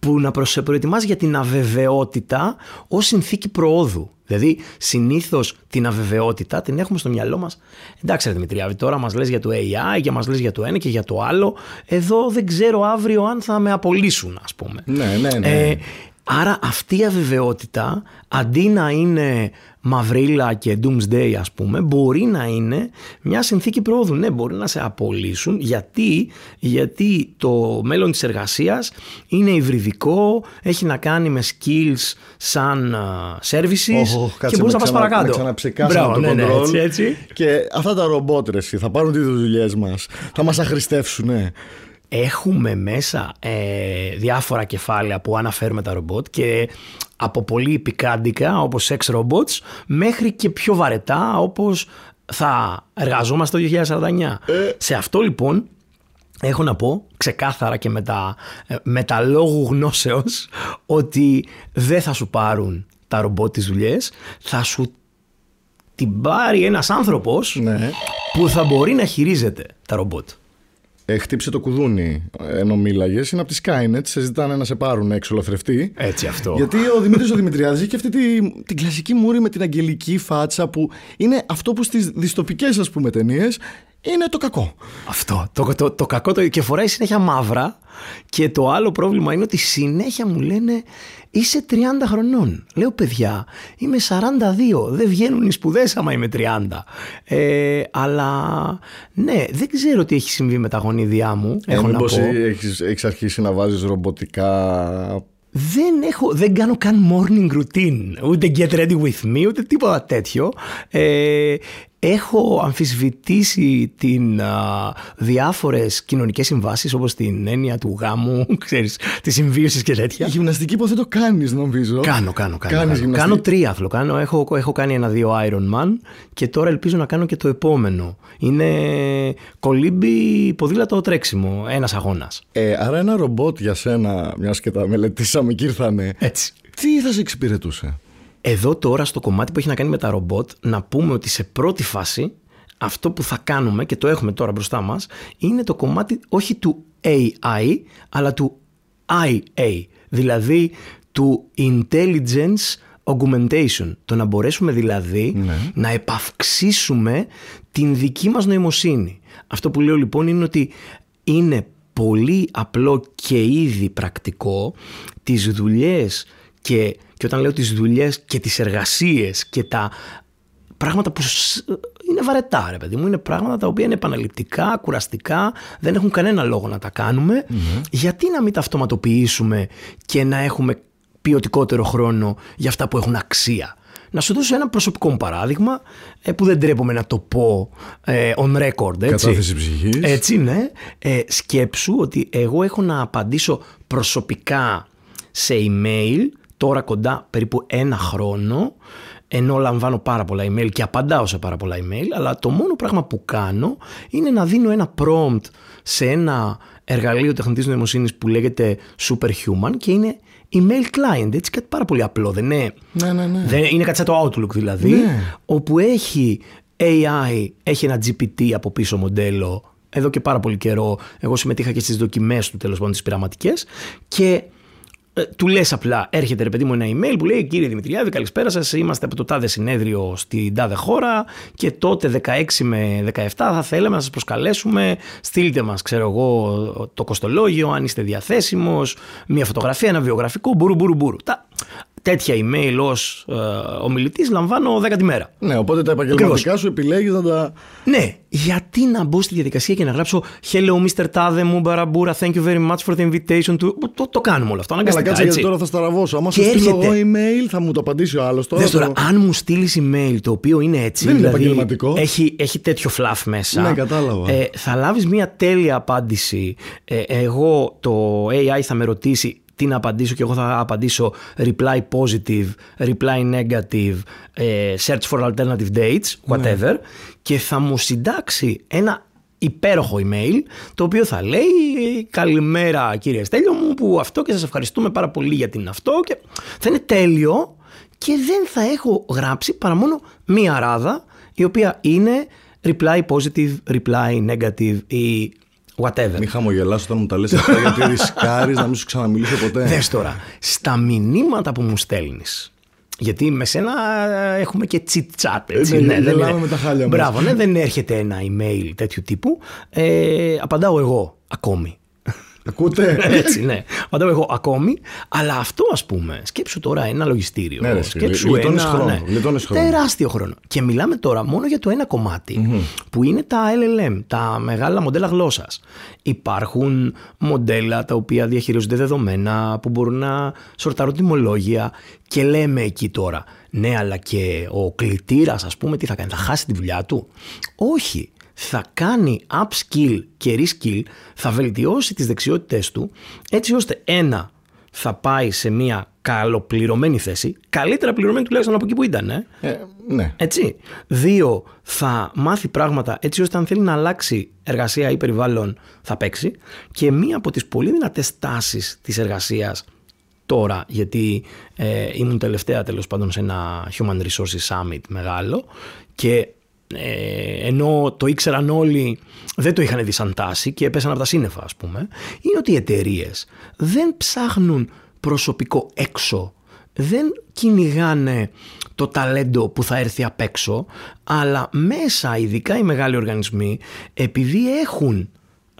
που να προσε- προετοιμάζει για την αβεβαιότητα ως συνθήκη προόδου. Δηλαδή, συνήθως την αβεβαιότητα την έχουμε στο μυαλό μας. Εντάξει, ρε Δημητριάδη, τώρα μας λες για το AI και μας λες για το ένα και για το άλλο. Εδώ δεν ξέρω αύριο αν θα με απολύσουν, ας πούμε. Ναι, ναι, ναι. Ε, άρα αυτή η αβεβαιότητα αντί να είναι μαυρίλα και doomsday ας πούμε μπορεί να είναι μια συνθήκη πρόοδου. Ναι, μπορεί να σε απολύσουν γιατί, γιατί το μέλλον της εργασίας είναι υβριδικό, έχει να κάνει με skills σαν α, services Οχ, και κάτσε μπορείς να πας ξανα- παρακάτω. Να ξαναψεκάσαμε Μπράβο, το ναι, ναι, control. έτσι, έτσι. Και αυτά τα ρομπότ ρε, εσύ, θα πάρουν τις δουλειές μας. Θα μας αχρηστεύσουν, ναι. Έχουμε μέσα ε, διάφορα κεφάλαια που αναφέρουμε τα ρομπότ και από πολύ πικάντικα όπως sex robots μέχρι και πιο βαρετά όπως θα εργαζόμαστε το 2049. Σε αυτό λοιπόν έχω να πω ξεκάθαρα και με τα, ε, με τα λόγου γνώσεως ότι δεν θα σου πάρουν τα ρομπότ τις δουλειές, θα σου την πάρει ένας άνθρωπος Ναι. που θα μπορεί να χειρίζεται τα ρομπότ. Ε, χτύπησε το κουδούνι ενώ μίλαγες. Είναι από τη Skynet. Σε ζητάνε να σε πάρουν έξω λαθρευτή. Έτσι αυτό. Γιατί ο Δημήτρης ο Δημητριάδης έχει και αυτή τη, την κλασική μούρη με την αγγελική φάτσα που είναι αυτό που στις δυστοπικέ ας πούμε ταινίες είναι το κακό. Αυτό. Το, το, το κακό το, και φοράει συνέχεια μαύρα. Και το άλλο πρόβλημα είναι ότι συνέχεια μου λένε είσαι 30 χρονών. Λέω παιδιά, είμαι 42. Δεν βγαίνουν οι σπουδές άμα είμαι 30. Ε, αλλά ναι, δεν ξέρω τι έχει συμβεί με τα γονίδια μου. Ε, έχω να μήπως πω. έχεις, έχεις αρχίσει να βάζεις ρομποτικά Δεν, έχω, δεν κάνω καν morning routine, ούτε get ready with me, ούτε τίποτα τέτοιο. Ε, έχω αμφισβητήσει την, α, διάφορες κοινωνικές συμβάσεις όπως την έννοια του γάμου, ξέρεις, της συμβίωσης και τέτοια. Γυμναστική υποθέτω κάνεις νομίζω. Κάνω, κάνω, κάνω. Κάνεις κάνω. γυμναστική. κάνω τρίαθλο. Κάνω, έχω, έχω κάνει ένα-δύο Ironman και τώρα ελπίζω να κάνω και το επόμενο. Είναι κολύμπι ποδήλατο τρέξιμο, ένας αγώνας. Ε, άρα ένα ρομπότ για σένα, μιας και τα μελετήσαμε και ήρθανε, Έτσι. τι θα σε εξυπηρετούσε; Εδώ τώρα στο κομμάτι που έχει να κάνει με τα ρομπότ να πούμε ότι σε πρώτη φάση αυτό που θα κάνουμε και το έχουμε τώρα μπροστά μας είναι το κομμάτι όχι του AI αλλά του IA δηλαδή του Intelligence Augmentation το να μπορέσουμε δηλαδή να επαυξήσουμε την δική μας νοημοσύνη. Αυτό που λέω λοιπόν είναι ότι είναι πολύ απλό και ήδη πρακτικό τις δουλειές και, και όταν λέω τις δουλειές και τις εργασίες και τα πράγματα που σ- είναι βαρετά ρε παιδί μου, είναι πράγματα τα οποία είναι επαναληπτικά, κουραστικά, δεν έχουν κανένα λόγο να τα κάνουμε. Γιατί να μην τα αυτοματοποιήσουμε και να έχουμε ποιοτικότερο χρόνο για αυτά που έχουν αξία; Να σου δώσω ένα προσωπικό μου παράδειγμα ε, που δεν τρέπομαι να το πω ε, on record. Έτσι. Κατάθεση ψυχής. Έτσι, ναι. Ε, σκέψου ότι εγώ έχω να απαντήσω προσωπικά σε email τώρα κοντά περίπου ένα χρόνο ενώ λαμβάνω πάρα πολλά email και απαντάω σε πάρα πολλά email αλλά το μόνο πράγμα που κάνω είναι να δίνω ένα prompt σε ένα εργαλείο τεχνητής νοημοσύνης που λέγεται Superhuman και είναι email client, έτσι κάτι πάρα πολύ απλό, δεν είναι, Ναι, ναι, ναι. δεν, είναι κάτι σαν το Outlook δηλαδή, Ναι. όπου έχει AI, έχει ένα GPT από πίσω μοντέλο εδώ και πάρα πολύ καιρό. Εγώ συμμετείχα και στις δοκιμές του τέλος πάντων τις πειραματικές και ε, του λες απλά, έρχεται ρε παιδί μου ένα email που λέει κύριε Δημητριάδη καλησπέρα σας, είμαστε από το τάδε συνέδριο στην τάδε χώρα και τότε 16 με 17 θα θέλαμε να σας προσκαλέσουμε, στείλτε μας ξέρω εγώ το κοστολόγιο αν είστε διαθέσιμος, μια φωτογραφία, ένα βιογραφικό, μπουρου μπουρου μπουρου. Τα, τέτοια email ως ε, ομιλητής λαμβάνω 10 τη μέρα. Ναι, οπότε τα επαγγελματικά σου επιλέγεις να τα... Ναι, γιατί να μπω στη διαδικασία και να γράψω Hello Mr. Tade Mubarabura, thank you very much for the invitation to... Το, το κάνουμε όλο αυτό, Αλλά αναγκαστικά, κάτσε έτσι. γιατί τώρα θα σταραβώσω. Άμα σου Και στείλω εγώ έρχεται. email θα μου το απαντήσει ο άλλος τώρα. Δες τώρα, το- αν μου στείλεις email το οποίο είναι έτσι, Δεν είναι δηλαδή επαγγελματικό. έχει, έχει τέτοιο φλαφ μέσα. Ναι, κατάλαβα. Ε, θα λάβεις μια τέλεια απάντηση. Ε, εγώ, το AI θα με ρωτήσει τι να απαντήσω και εγώ θα απαντήσω reply positive, reply negative, ε, search for alternative dates, whatever και θα μου συντάξει ένα υπέροχο email το οποίο θα λέει καλημέρα κύριε Στέλιο μου που αυτό και σας ευχαριστούμε πάρα πολύ για την αυτό και θα είναι τέλειο και δεν θα έχω γράψει παρά μόνο μία ράδα η οποία είναι reply positive, reply negative ή whatever. Μη χαμογελάς όταν μου τα λες αυτά γιατί ρισκάρεις να μην σου ξαναμιλήσω ποτέ. Δες τώρα, στα μηνύματα που μου στέλνεις, γιατί με σένα έχουμε και chit chat, έτσι. ναι, δεν γελάμε είναι- με τα χάλια μας. Μπράβο, ναι, δεν έρχεται ένα email τέτοιου τύπου. Ε, απαντάω εγώ ακόμη. Ακούτε; Έτσι, ναι. Απαντάω εγώ ακόμη. Αλλά αυτό, ας πούμε, σκέψου τώρα ένα λογιστήριο. Ναι, ρε, σκέψου γλι- γλιτώνεις ένα. χρόνο, ναι, γλιτώνεις χρόνο. τεράστιο χρόνο. Και μιλάμε τώρα μόνο για το ένα κομμάτι, που είναι τα LLM, τα μεγάλα μοντέλα γλώσσας. Υπάρχουν μοντέλα τα οποία διαχειρίζονται δεδομένα, που μπορούν να σορτάρουν τιμολόγια και λέμε εκεί τώρα, ναι, αλλά και ο κλητήρας, ας πούμε, τι θα κάνει, θα χάσει τη δουλειά του; Όχι θα κάνει upskill και reskill, θα βελτιώσει τις δεξιότητες του έτσι ώστε ένα θα πάει σε μια καλοπληρωμένη θέση, καλύτερα πληρωμένη τουλάχιστον από εκεί που ήταν, ε. Ε, ναι. έτσι. Δύο, θα μάθει πράγματα έτσι ώστε αν θέλει να αλλάξει εργασία ή περιβάλλον θα παίξει. Και μία από τις πολύ δυνατές τάσεις της εργασίας τώρα, γιατί ε, ήμουν τελευταία τέλος πάντων σε ένα Human Resources Summit μεγάλο και ε, ενώ το ήξεραν όλοι, δεν το είχαν δει σαν τάση και έπεσαν από τα σύννεφα ας πούμε, είναι ότι οι εταιρείες δεν ψάχνουν προσωπικό έξω δεν κυνηγάνε το ταλέντο που θα έρθει απ' έξω, αλλά μέσα, ειδικά οι μεγάλοι οργανισμοί, επειδή έχουν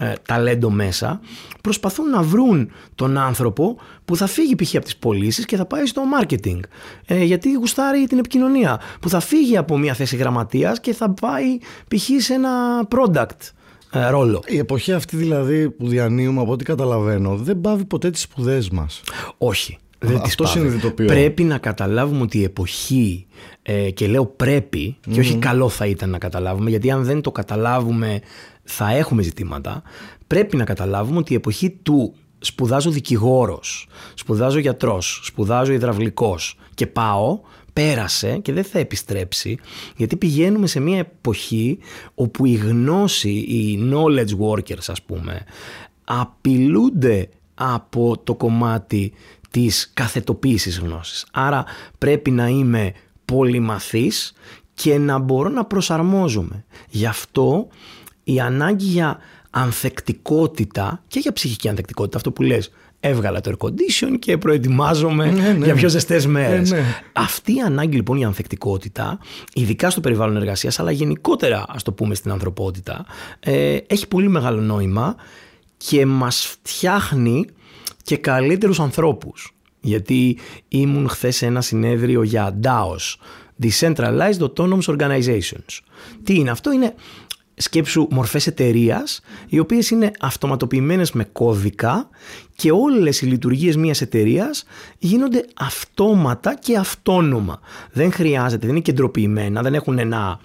ε, ταλέντο μέσα, προσπαθούν να βρουν τον άνθρωπο που θα φύγει π.χ. από τις πωλήσεις και θα πάει στο marketing. Ε, γιατί γουστάρει την επικοινωνία. Που θα φύγει από μια θέση γραμματείας και θα πάει π.χ. σε ένα product ε, ρόλο. Η εποχή αυτή δηλαδή που διανύουμε από ό,τι καταλαβαίνω δεν πάβει ποτέ τις σπουδές μας. Όχι. Δεν τις Αυτό πάβει. συνειδητοποιώ. Πρέπει να καταλάβουμε ότι η εποχή, ε, και λέω πρέπει, και όχι καλό θα ήταν να καταλάβουμε, γιατί αν δεν το καταλάβουμε θα έχουμε ζητήματα. Πρέπει να καταλάβουμε ότι η εποχή του σπουδάζω δικηγόρος, σπουδάζω γιατρός, σπουδάζω υδραυλικός και πάω, πέρασε και δεν θα επιστρέψει, γιατί πηγαίνουμε σε μια εποχή όπου η γνώση, οι knowledge workers ας πούμε, απειλούνται από το κομμάτι της καθετοποίησης γνώσης. Άρα πρέπει να είμαι πολυμαθής και να μπορώ να προσαρμόζομαι. Γι' αυτό η ανάγκη για ανθεκτικότητα και για ψυχική ανθεκτικότητα, αυτό που λες, έβγαλα το air condition και προετοιμάζομαι Ναι, ναι. για πιο ζεστές μέρες. Ε, ναι. Αυτή η ανάγκη λοιπόν η ανθεκτικότητα, ειδικά στο περιβάλλον εργασίας, αλλά γενικότερα ας το πούμε στην ανθρωπότητα, ε, έχει πολύ μεγάλο νόημα και μας φτιάχνει και καλύτερους ανθρώπους. Γιατί ήμουν χθες σε ένα συνέδριο για DAOs, Decentralized Autonomous Organizations. Τι είναι αυτό, είναι σκέψου μορφές εταιρείας, οι οποίες είναι αυτοματοποιημένες με κώδικα και όλες οι λειτουργίες μιας εταιρείας γίνονται αυτόματα και αυτόνομα. Δεν χρειάζεται, δεν είναι κεντροποιημένα, δεν έχουν ένα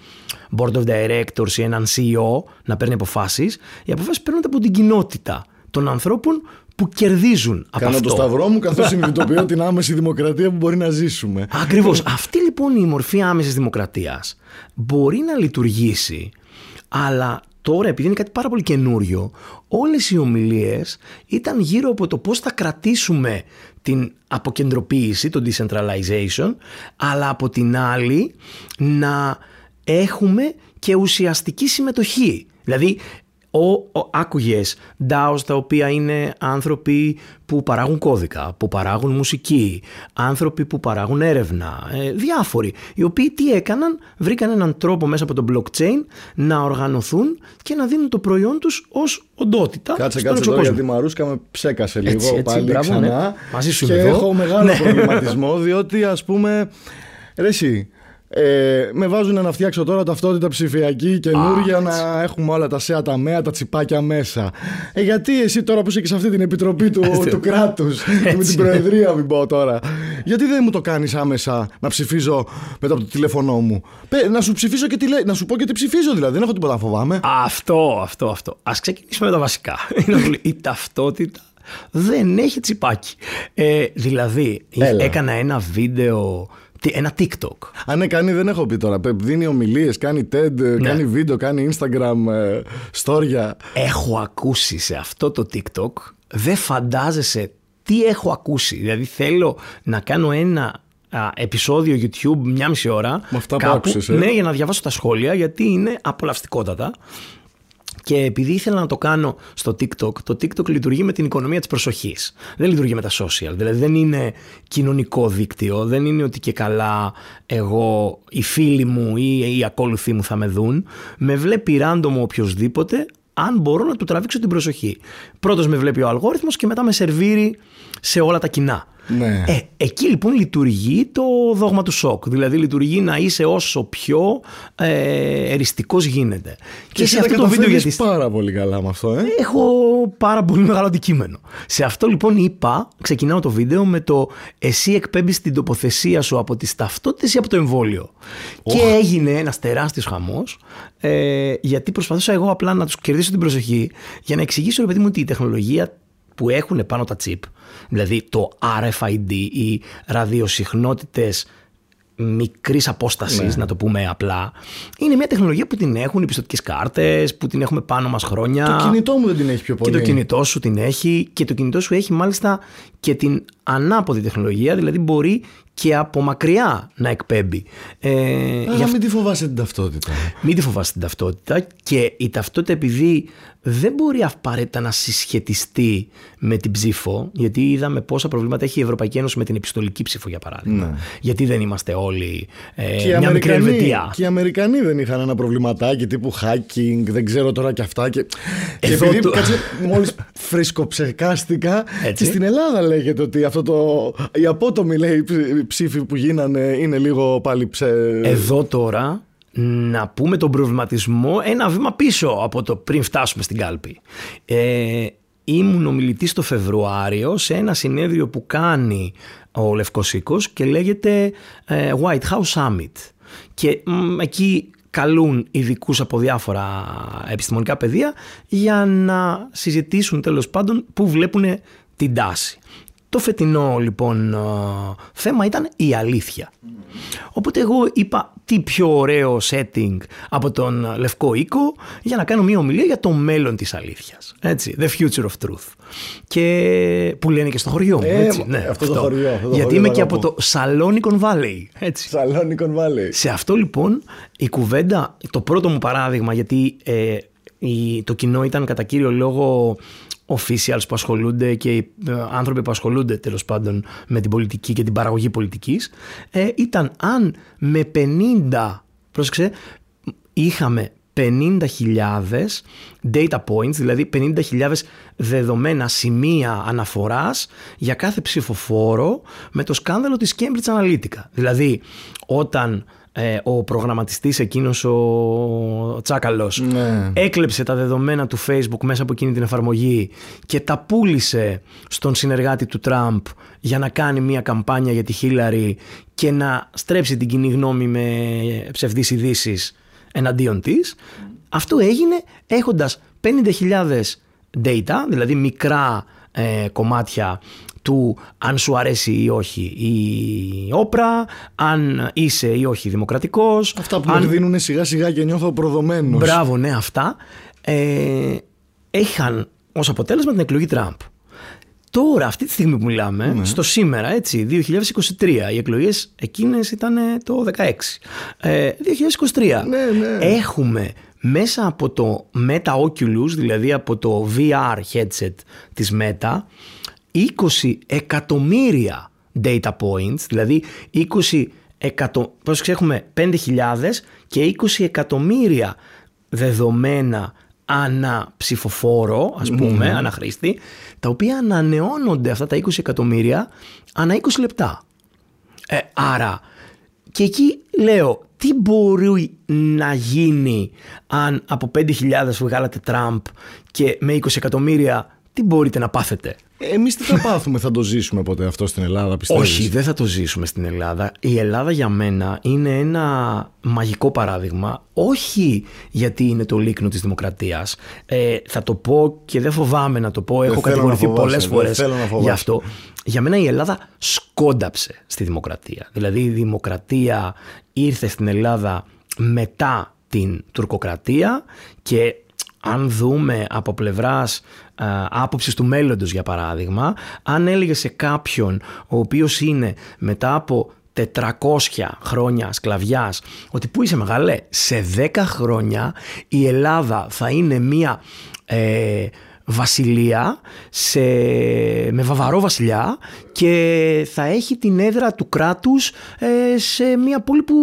board of directors ή έναν CEO να παίρνει αποφάσεις. Οι αποφάσεις παίρνονται από την κοινότητα των ανθρώπων που κερδίζουν από Κάνω αυτό. το σταυρό μου καθώς συνειδητοποιώ την άμεση δημοκρατία που μπορεί να ζήσουμε. Ακριβώς. Αυτή λοιπόν η μορφή άμεσης δημοκρατίας μπορεί να λειτουργήσει, αλλά τώρα επειδή είναι κάτι πάρα πολύ καινούριο, όλες οι ομιλίες ήταν γύρω από το πώς θα κρατήσουμε την αποκεντροποίηση, το decentralization, αλλά από την άλλη να έχουμε και ουσιαστική συμμετοχή. Δηλαδή, ο, ο, άκουγες DAOs τα οποία είναι άνθρωποι που παράγουν κώδικα, που παράγουν μουσική, άνθρωποι που παράγουν έρευνα, ε, διάφοροι, οι οποίοι τι έκαναν, βρήκαν έναν τρόπο μέσα από το blockchain να οργανωθούν και να δίνουν το προϊόν τους ως οντότητα Κάτσε, στον κάτσε έξω εδώ κόσμο. γιατί η Μαρούσκα με ψέκασε λίγο Έτσι, έτσι, πάλι μπράβο, ξανά. ναι. Μαζί σου και είμαι εδώ. έχω μεγάλο Ναι. προβληματισμό διότι ας πούμε, ρε εσύ, ε, με βάζουν να φτιάξω τώρα ταυτότητα ψηφιακή καινούργια να έχουμε όλα τα σέα, τα μέα, τα τσιπάκια μέσα. Ε, γιατί εσύ τώρα που είσαι και σε αυτή την επιτροπή του, του κράτους με την προεδρία μην πω τώρα γιατί δεν μου το κάνεις άμεσα να ψηφίζω μετά από το τηλέφωνό μου; Πε, να σου ψηφίσω και τι λέει, να σου πω και τι ψηφίζω δηλαδή δεν έχω τίποτα να φοβάμαι Αυτό, αυτό, αυτό. Ας ξεκινήσουμε με τα βασικά. Είναι πολύ- η ταυτότητα δεν έχει τσιπάκι. Ε, δηλαδή, Έλα. έκανα ένα βίντεο, τι- ένα TikTok. Αν ναι, κάνει, δεν έχω πει τώρα. Πε- Δίνει ομιλίες, κάνει TED, Ναι. κάνει βίντεο, κάνει Instagram, ε, story. Έχω ακούσει σε αυτό το TikTok, δεν φαντάζεσαι τι έχω ακούσει. Δηλαδή θέλω να κάνω ένα α, επεισόδιο YouTube μια μισή ώρα. Με αυτά που άκουσες, ε. Ναι, για να διαβάσω τα σχόλια γιατί είναι απολαυστικότατα. Και επειδή ήθελα να το κάνω στο TikTok, το TikTok λειτουργεί με την οικονομία της προσοχής. Δεν λειτουργεί με τα social. Δηλαδή δεν είναι κοινωνικό δίκτυο, δεν είναι ότι και καλά εγώ, οι φίλοι μου ή οι ακόλουθοί μου θα με δουν. Με βλέπει random οποιοδήποτε, αν μπορώ να του τραβήξω την προσοχή. Πρώτος με βλέπει ο αλγόριθμος και μετά με σερβίρει σε όλα τα κοινά. Ναι. Ε, εκεί λοιπόν λειτουργεί το δόγμα του σοκ. Δηλαδή λειτουργεί να είσαι όσο πιο ε, εριστικός γίνεται. Και, σε αυτό το βίντεο καταφέρνεις γιατί πάρα πολύ καλά με αυτό, ε. έχω πάρα πολύ μεγάλο αντικείμενο. Σε αυτό λοιπόν είπα, ξεκινάω το βίντεο με το εσύ εκπέμπεις την τοποθεσία σου από τις ταυτότητες ή από το εμβόλιο. Και έγινε ένας τεράστιος χαμός, ε, γιατί προσπαθούσα εγώ απλά να τους κερδίσω την προσοχή για να εξηγήσω ρε παιδί μου ότι η τεχνολογία που έχουν πάνω τα chip, δηλαδή το RFID ή ραδιοσυχνότητες μικρής απόστασης, να το πούμε απλά, είναι μια τεχνολογία που την έχουν οι πιστοτικές κάρτες, που την έχουμε πάνω μας χρόνια. Το κινητό μου δεν την έχει πιο πολύ. Και το κινητό σου την έχει και το κινητό σου έχει μάλιστα και την ανάποδη τεχνολογία, δηλαδή μπορεί και από μακριά να εκπέμπει. Ε, Αλλά μην τη φοβάσαι την ταυτότητα. Μην τη φοβάσαι την ταυτότητα και η ταυτότητα επειδή δεν μπορεί απαραίτητα να συσχετιστεί με την ψήφο, γιατί είδαμε πόσα προβλήματα έχει η Ευρωπαϊκή Ένωση με την επιστολική ψήφο, για παράδειγμα. Ναι. Γιατί δεν είμαστε όλοι ε, μια μικρή Ελβετία. Και οι Αμερικανοί δεν είχαν ένα προβληματάκι τύπου hacking, δεν ξέρω τώρα και αυτά. Και, και επειδή το... κάτσε, μόλις φρισκοψεκάστηκα και στην Ελλάδα λέγεται ότι αυτό το, η απότομη λέει, ψήφοι που γίνανε είναι λίγο πάλι ψε... Εδώ τώρα να πούμε τον προβληματισμό ένα βήμα πίσω από το πριν φτάσουμε στην κάλπη. Ε, ήμουν ομιλητής το Φεβρουάριο σε ένα συνέδριο που κάνει ο Λευκός Οίκος και λέγεται ε, White House Summit. Και εκεί καλούν ειδικούς από διάφορα επιστημονικά πεδία για να συζητήσουν τέλος πάντων που βλέπουν την τάση. Το φετινό λοιπόν ε, θέμα ήταν η αλήθεια. Οπότε εγώ είπα τι πιο ωραίο setting από τον Λευκό Οίκο για να κάνω μια ομιλία για το μέλλον της αλήθειας. Έτσι, the future of truth. Και που λένε και στο χωριό μου. Ε, έτσι, ναι, αυτό, αυτό, το χωριό. Αυτό Γιατί είμαι και από το Salonicon Valley. Έτσι. Salonicon Valley. Σε αυτό λοιπόν η κουβέντα, το πρώτο μου παράδειγμα, γιατί ε, η, το κοινό ήταν κατά κύριο λόγο officials που ασχολούνται και οι ε, άνθρωποι που ασχολούνται τέλος πάντων με την πολιτική και την παραγωγή πολιτικής ε, ήταν αν με 50, πρόσεξε, είχαμε 50.000 data points, δηλαδή 50.000 δεδομένα σημεία αναφοράς για κάθε ψηφοφόρο με το σκάνδαλο της Cambridge Analytica. Δηλαδή όταν ε, ο προγραμματιστής εκείνος ο Τσάκαλος ναι. έκλεψε τα δεδομένα του Facebook μέσα από εκείνη την εφαρμογή και τα πούλησε στον συνεργάτη του Τραμπ για να κάνει μια καμπάνια για τη Χίλαρη και να στρέψει την κοινή γνώμη με ψευδείς ειδήσεις εναντίον της. Αυτό έγινε έχοντας 50.000 data, δηλαδή μικρά ε, κομμάτια του αν σου αρέσει ή όχι η όπρα, αν είσαι ή όχι δημοκρατικός. Αυτά που αν... δίνουν σιγά σιγά και νιώθω προδομένος. Μπράβο, ναι, αυτά. Ε, είχαν ως αποτέλεσμα την εκλογή Τραμπ. Τώρα, αυτή τη στιγμή που μιλάμε, ναι. στο σήμερα, έτσι, 2023, οι εκλογές εκείνες ήταν το 2016. Ε, 2023. Ναι, ναι. Έχουμε μέσα από το Meta Oculus, δηλαδή από το VR headset της Meta, 20 εκατομμύρια data points, δηλαδή 20 εκατομμύρια, έχουμε 5.000 και 20 εκατομμύρια δεδομένα ανά ψηφοφόρο, ας πούμε, mm ανά χρήστη, τα οποία ανανεώνονται αυτά τα 20 εκατομμύρια ανά 20 λεπτά. Ε, άρα, και εκεί λέω, τι μπορεί να γίνει αν από 5.000 βγάλατε Τραμπ και με 20 εκατομμύρια τι μπορείτε να πάθετε; Εμείς τι θα πάθουμε, θα το ζήσουμε ποτέ αυτό στην Ελλάδα, πιστεύω. Όχι, δεν θα το ζήσουμε στην Ελλάδα. Η Ελλάδα για μένα είναι ένα μαγικό παράδειγμα. Όχι γιατί είναι το λίκνο της δημοκρατίας. Ε, θα το πω και δεν φοβάμαι να το πω. Έχω κατηγορηθεί πολλές φορές γι' αυτό. Για μένα η Ελλάδα σκόνταψε στη δημοκρατία. Δηλαδή η δημοκρατία ήρθε στην Ελλάδα μετά την τουρκοκρατία και αν δούμε από πλευράς ε, άποψης του μέλλοντος για παράδειγμα, αν έλεγε σε κάποιον ο οποίος είναι μετά από 400 χρόνια σκλαβιάς ότι που είσαι μεγάλε σε 10 χρόνια η Ελλάδα θα είναι μια ε, βασιλεία σε, με βαβαρό βασιλιά και θα έχει την έδρα του κράτους ε, σε μια πόλη που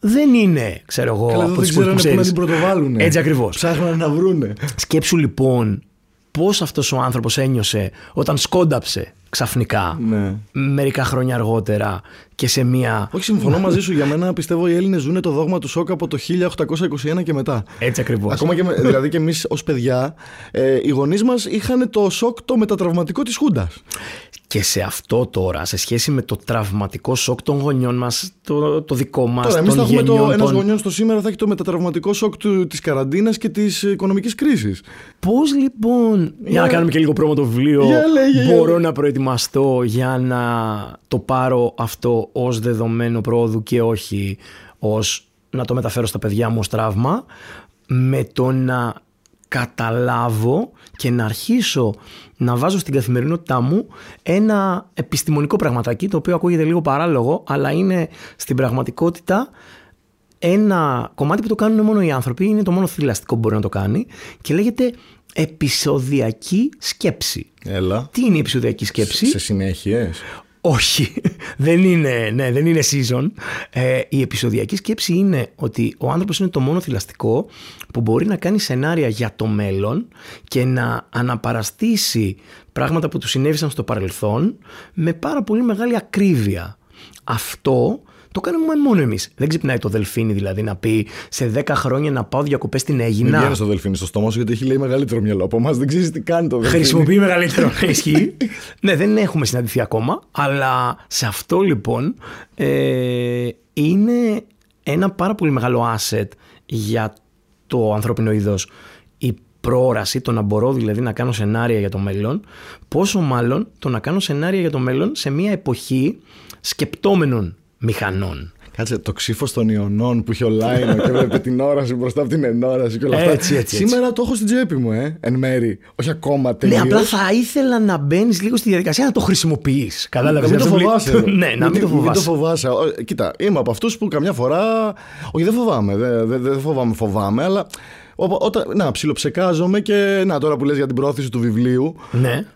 δεν είναι, ξέρω εγώ, Καλά, από τις πόλεις που να την πρωτοβάλουν. Έτσι ακριβώς. Ψάχνουν να βρούνε. Σκέψου λοιπόν πώς αυτός ο άνθρωπος ένιωσε όταν σκόνταψε ξαφνικά ναι. μερικά χρόνια αργότερα και σε μία. Όχι, συμφωνώ μαζί σου. Για μένα πιστεύω οι Έλληνες ζουν το δόγμα του σοκ από το 1821 και μετά. Έτσι ακριβώς. Ακόμα και δηλαδή και εμείς ως παιδιά, ε, οι γονείς μας είχαν το σοκ το μετατραυματικό της Χούντας. Και σε αυτό τώρα, σε σχέση με το τραυματικό σοκ των γονιών μας, το, το δικό μας. Τώρα, εμείς θα έχουμε το. Ένας γονιός στο σήμερα θα έχει το μετατραυματικό σοκ της καραντίνας και της οικονομικής κρίσης. Πώς λοιπόν. Για... να κάνουμε και λίγο πρόμο το βιβλίο. μπορώ να προετοιμαστώ για να το πάρω αυτό ως δεδομένο πρόοδου και όχι ως να το μεταφέρω στα παιδιά μου ως τραύμα με το να καταλάβω και να αρχίσω να βάζω στην καθημερινότητά μου ένα επιστημονικό πραγματάκι το οποίο ακούγεται λίγο παράλογο αλλά είναι στην πραγματικότητα ένα κομμάτι που το κάνουν μόνο οι άνθρωποι, είναι το μόνο θηλαστικό που μπορεί να το κάνει και λέγεται επεισοδιακή σκέψη. Έλα. Τι είναι η επεισοδιακή σκέψη; Σε συνέχειες. Όχι, δεν είναι, ναι, δεν είναι season. Ε, η επεισοδιακή σκέψη είναι ότι ο άνθρωπος είναι το μόνο θηλαστικό που μπορεί να κάνει σενάρια για το μέλλον και να αναπαραστήσει πράγματα που του συνέβησαν στο παρελθόν με πάρα πολύ μεγάλη ακρίβεια. Αυτό το κάνουμε μόνο εμείς. Δεν ξυπνάει το δελφίνι δηλαδή να πει σε 10 χρόνια να πάω διακοπές στην Αίγυπτο. Μην βγαίνει το δελφίνι στο στόμα σου γιατί έχει λέει μεγαλύτερο μυαλό από εμάς. Δεν ξέρεις τι κάνει το δελφίνι. Χρησιμοποιεί μεγαλύτερο. Ισχύει. ναι, δεν έχουμε συναντηθεί ακόμα. Αλλά σε αυτό λοιπόν ε, είναι ένα πάρα πολύ μεγάλο asset για το ανθρώπινο είδος. Η προόραση, το να μπορώ δηλαδή να κάνω σενάρια για το μέλλον, πόσο μάλλον το να κάνω σενάρια για το μέλλον σε μια εποχή σκεπτόμενων μηχανών. Κάτσε, το ξύφος των Ιωνών που είχε ο Λάινο και έβλεπε την όραση μπροστά από την ενόραση και όλα αυτά. Έτσι, έτσι, Σήμερα το έχω στην τσέπη μου, ε, εν μέρη. Όχι ακόμα τελείως. Ναι, απλά θα ήθελα να μπαίνεις λίγο στη διαδικασία να το χρησιμοποιείς. Κατάλαβες. Να μην το φοβάσαι. ναι, να μην το φοβάσαι. Μην το φοβάσαι. Κοίτα, είμαι από αυτούς που καμιά φορά. Όχι, δεν φοβάμαι. Δεν, δεν, δεν φοβάμαι, φοβάμαι, αλλά. Όταν, να, ψιλοψεκάζομαι και να τώρα που λες για την πρόθεση του βιβλίου. Ναι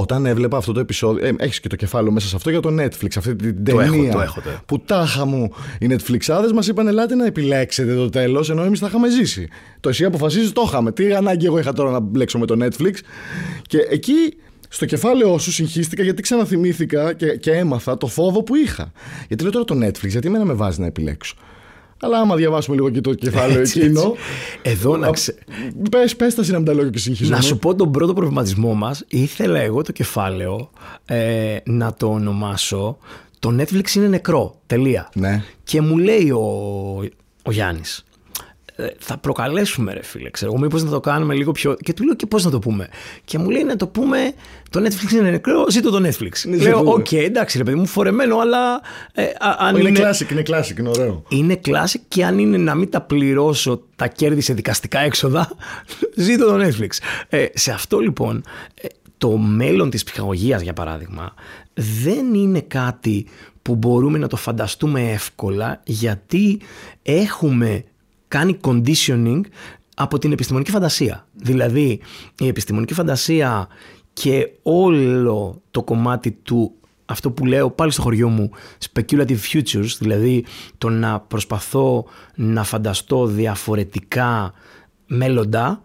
όταν έβλεπα αυτό το επεισόδιο. Ε, Έχεις και το κεφάλαιο μέσα σε αυτό για το Netflix, αυτή την το ταινία. Έχω, το έχω, το έχω. Που τάχα μου οι Netflixάδες μας είπαν: Ελάτε να επιλέξετε το τέλος, ενώ εμείς τα είχαμε ζήσει. Το εσύ αποφασίζεις, το είχαμε. Τι ανάγκη εγώ είχα τώρα να μπλέξω με το Netflix. Και εκεί στο κεφάλαιο σου συγχύστηκα γιατί ξαναθυμήθηκα και, και έμαθα το φόβο που είχα. Γιατί λέω τώρα το Netflix, γιατί εμένα με βάζει να επιλέξω. Αλλά άμα διαβάσουμε λίγο και το κεφάλαιο έτσι, εκείνο. Έτσι. Εδώ να ξε... Πες, πες τα να τα λόγια και συγχυζόμαι. Να σου πω τον πρώτο προβληματισμό μας. Ήθελα εγώ το κεφάλαιο ε, να το ονομάσω το Netflix είναι νεκρό. Τελεία. Ναι. Και μου λέει ο, ο Γιάννης ε, θα προκαλέσουμε ρε φίλε, ξέρω εγώ, μήπως να το κάνουμε λίγο πιο... Και του λέω και πώς να το πούμε; Και μου λέει να το πούμε, το Netflix είναι νεκρό, ζήτω το Netflix. Ναι, λέω, OK, okay, εντάξει ρε παιδί μου, φορεμένο, αλλά... Ε, αν είναι, είναι classic, είναι classic, είναι ωραίο. Είναι classic και αν είναι να μην τα πληρώσω τα κέρδη σε δικαστικά έξοδα, ζήτω το Netflix. Ε, σε αυτό λοιπόν, ε, το μέλλον της ψυχαγωγίας για παράδειγμα, δεν είναι κάτι που μπορούμε να το φανταστούμε εύκολα γιατί έχουμε κάνει conditioning από την επιστημονική φαντασία. Δηλαδή η επιστημονική φαντασία και όλο το κομμάτι του αυτό που λέω πάλι στο χωριό μου speculative futures, δηλαδή το να προσπαθώ να φανταστώ διαφορετικά μέλλοντα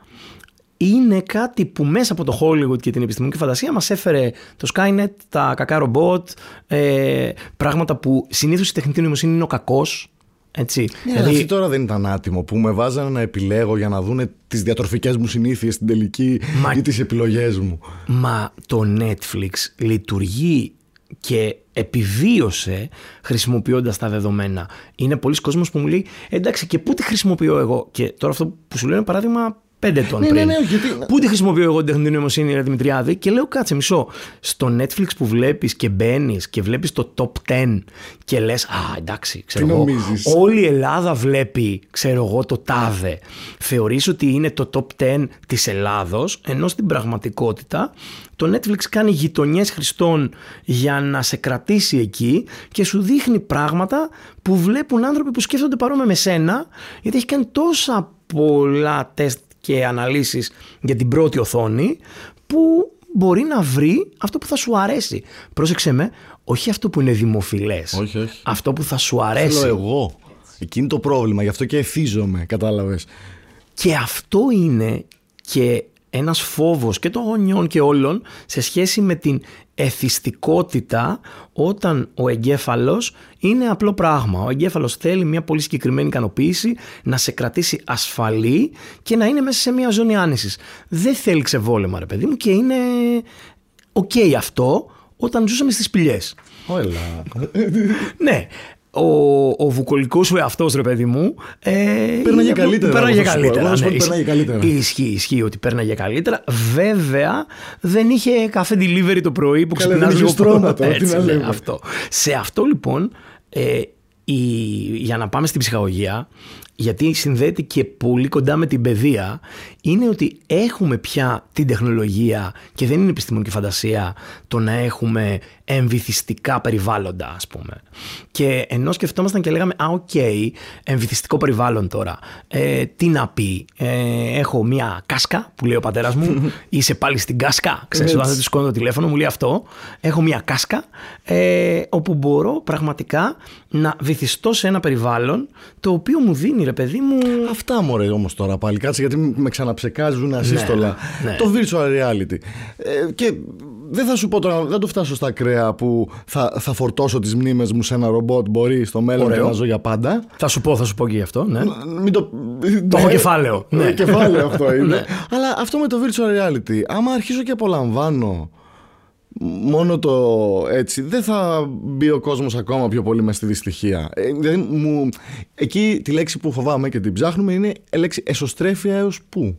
είναι κάτι που μέσα από το Hollywood και την επιστημονική φαντασία μας έφερε το Skynet, τα κακά ρομπότ, ε, πράγματα που συνήθως η τεχνητή νοημοσύνη είναι ο κακός, έτσι. Ναι, δηλαδή... αυτή τώρα δεν ήταν άτιμο που με βάζανε να επιλέγω για να δούνε τις διατροφικές μου συνήθειες στην τελική Μα... ή τις επιλογές μου. Μα το Netflix λειτουργεί και επιβίωσε χρησιμοποιώντας τα δεδομένα. Είναι πολλοί κόσμος που μου λέει εντάξει και πού τη χρησιμοποιώ εγώ; Και τώρα αυτό που σου λέω είναι παράδειγμα πέντε ετών ναι, πριν. Ναι, ναι, γιατί... Πού τη χρησιμοποιώ εγώ την τεχνητή νοημοσύνη, ρε Δημητριάδη, και λέω κάτσε μισό. Στο Netflix που βλέπεις και μπαίνεις και βλέπεις το top 10 και λες, Α, εντάξει, ξέρω εγώ. Όλη η Ελλάδα βλέπει, ξέρω εγώ, το τάδε. Θεωρείς ότι είναι το top 10 της Ελλάδος, ενώ στην πραγματικότητα το Netflix κάνει γειτονιές χρηστών για να σε κρατήσει εκεί και σου δείχνει πράγματα που βλέπουν άνθρωποι που σκέφτονται παρόμοια με σένα γιατί έχει κάνει τόσα πολλά τεστ και αναλύσεις για την πρώτη οθόνη που μπορεί να βρει αυτό που θα σου αρέσει. Πρόσεξε με, όχι αυτό που είναι δημοφιλές. Όχι, όχι. Αυτό που θα σου αρέσει. Θέλω εγώ. Εκείνη το πρόβλημα, γι' αυτό και ευθύζομαι, κατάλαβες. Και αυτό είναι και ένας φόβος και των γονιών και όλων σε σχέση με την εθιστικότητα όταν ο εγκέφαλος είναι απλό πράγμα. Ο εγκέφαλος θέλει μια πολύ συγκεκριμένη ικανοποίηση να σε κρατήσει ασφαλή και να είναι μέσα σε μια ζώνη άνεσης. Δεν θέλει ξεβόλεμα ρε παιδί μου και είναι OK okay αυτό όταν ζούσαμε στις σπηλιές. Όλα. ναι ο, ο βουκολικός σου εαυτός, ρε παιδί μου. Ε, πέρναγε καλύτερα. Πέρναγε καλύτερα. Ναι, πέρναγε καλύτερα. Ισχύει, ισχύει ότι πέρναγε καλύτερα. Βέβαια, δεν είχε καφέ delivery το πρωί που ξυπνάς λίγο στρώματα. Έτσι, ναι, αυτό. Σε αυτό λοιπόν, ε, η, για να πάμε στην ψυχαγωγία, γιατί συνδέεται και πολύ κοντά με την παιδεία, είναι ότι έχουμε πια την τεχνολογία και δεν είναι επιστημονική φαντασία το να έχουμε εμβυθιστικά περιβάλλοντα, ας πούμε. Και ενώ σκεφτόμασταν και λέγαμε, α, OK, okay, εμβυθιστικό περιβάλλον τώρα, ε, τι να πει, ε, έχω μια κάσκα που λέει ο πατέρας μου, είσαι πάλι στην κάσκα, ξέρεις, όταν δεν του σηκώνω το τηλέφωνο μου λέει αυτό, έχω μια κάσκα, ε, όπου μπορώ πραγματικά να βυθιστώ σε ένα περιβάλλον το οποίο μου δίνει, ρε παιδί μου... Αυτά μωρέ όμως τώρα πάλι, κάτσε γιατί με ξαναψεκάζουν ασύστολα. Ναι, ναι. Το virtual reality. Ε, και δεν θα σου πω τώρα, δεν το φτάσω στα κρέα που θα, θα φορτώσω τις μνήμες μου σε ένα ρομπότ. Μπορεί στο μέλλον Ωραίο. να ζω για πάντα. Θα σου πω, θα σου πω και γι' αυτό. Ναι. Μην το το έχω κεφάλαιο. Ναι. Κεφάλαιο αυτό είναι. Ναι. Αλλά αυτό με το virtual reality, άμα αρχίσω και απολαμβάνω μόνο το έτσι, δεν θα μπει ο κόσμος ακόμα πιο πολύ μες στη δυστυχία. Ε, δηλαδή, μου, εκεί τη λέξη που φοβάμαι και την ψάχνουμε είναι η λέξη εσωστρέφεια έως πού.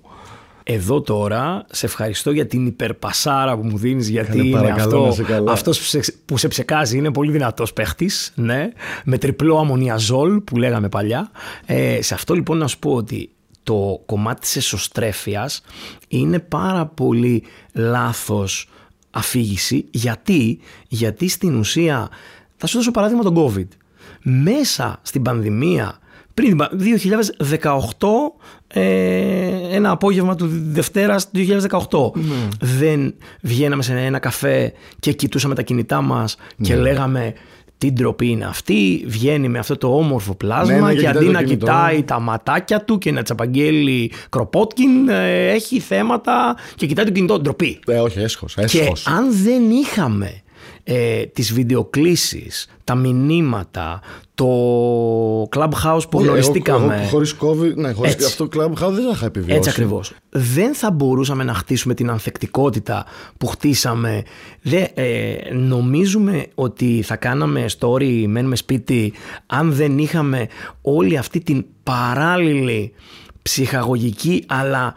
Εδώ τώρα σε ευχαριστώ για την υπερπασάρα που μου δίνεις γιατί είναι αυτό, αυτός που σε, που σε ψεκάζει είναι πολύ δυνατός παίχτης ναι, με τριπλό αμμονιαζόλ που λέγαμε παλιά. Ε, σε αυτό λοιπόν να σου πω ότι το κομμάτι της εσωστρέφειας είναι πάρα πολύ λάθος αφήγηση. Γιατί, γιατί στην ουσία, θα σου δώσω παράδειγμα τον COVID. Μέσα στην πανδημία πριν 2018, ε, ένα απόγευμα του Δευτέρας 2018. Ναι. Δεν βγαίναμε σε ένα καφέ και κοιτούσαμε τα κινητά μας και ναι. λέγαμε τι ντροπή είναι αυτή, βγαίνει με αυτό το όμορφο πλάσμα ναι, και αντί να κοιτάει τα ματάκια του και να τσαπαγγέλει κροπότκιν, ε, έχει θέματα και κοιτάει το κινητό, ντροπή. Ε, όχι, έσχος, έσχος. Και αν δεν είχαμε ε, τις βιντεοκλήσεις, τα μηνύματα, το Clubhouse που γνωριστήκαμε. Εγώ, χωρίς COVID, ναι, χωρίς αυτό το Clubhouse δεν θα είχα επιβιώσει. Έτσι ακριβώς. Δεν θα μπορούσαμε να χτίσουμε την ανθεκτικότητα που χτίσαμε. Δεν, ε, νομίζουμε ότι θα κάναμε story, μένουμε σπίτι, αν δεν είχαμε όλη αυτή την παράλληλη ψυχαγωγική αλλά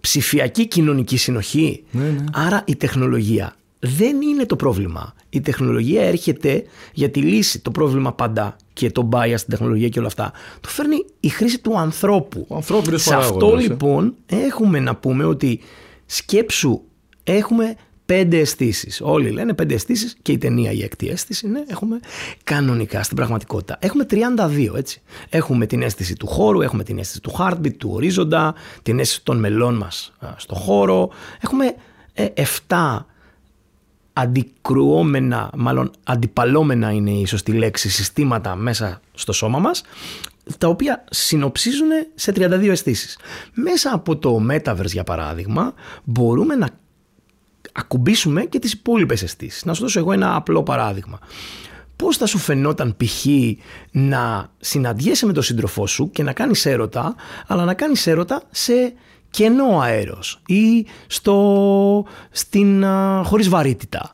ψηφιακή κοινωνική συνοχή. Ναι, ναι. Άρα η τεχνολογία δεν είναι το πρόβλημα. Η τεχνολογία έρχεται για τη λύση. Το πρόβλημα πάντα και το bias στην τεχνολογία και όλα αυτά. Το φέρνει η χρήση του ανθρώπου. Ο ανθρώπινος Σε αυτό λοιπόν έχουμε να πούμε ότι σκέψου έχουμε πέντε αισθήσεις. Όλοι λένε πέντε αισθήσεις και η ταινία η έκτη αίσθηση είναι έχουμε κανονικά στην πραγματικότητα. Έχουμε 32 έτσι. Έχουμε την αίσθηση του χώρου, έχουμε την αίσθηση του heartbeat, του ορίζοντα, την αίσθηση των μελών μας στο χώρο. Έχουμε 7 ε, αντικρουόμενα, μάλλον αντιπαλώμενα είναι η σωστή λέξη, συστήματα μέσα στο σώμα μας, τα οποία συνοψίζουν σε 32 αισθήσεις. Μέσα από το Metaverse, για παράδειγμα, μπορούμε να ακουμπήσουμε και τις υπόλοιπες αισθήσεις. Να σου δώσω εγώ ένα απλό παράδειγμα. Πώς θα σου φαινόταν π.χ. να συναντιέσαι με τον σύντροφό σου και να κάνεις έρωτα, αλλά να κάνεις έρωτα σε κενό αέρος ή στο, στην, α, χωρίς βαρύτητα.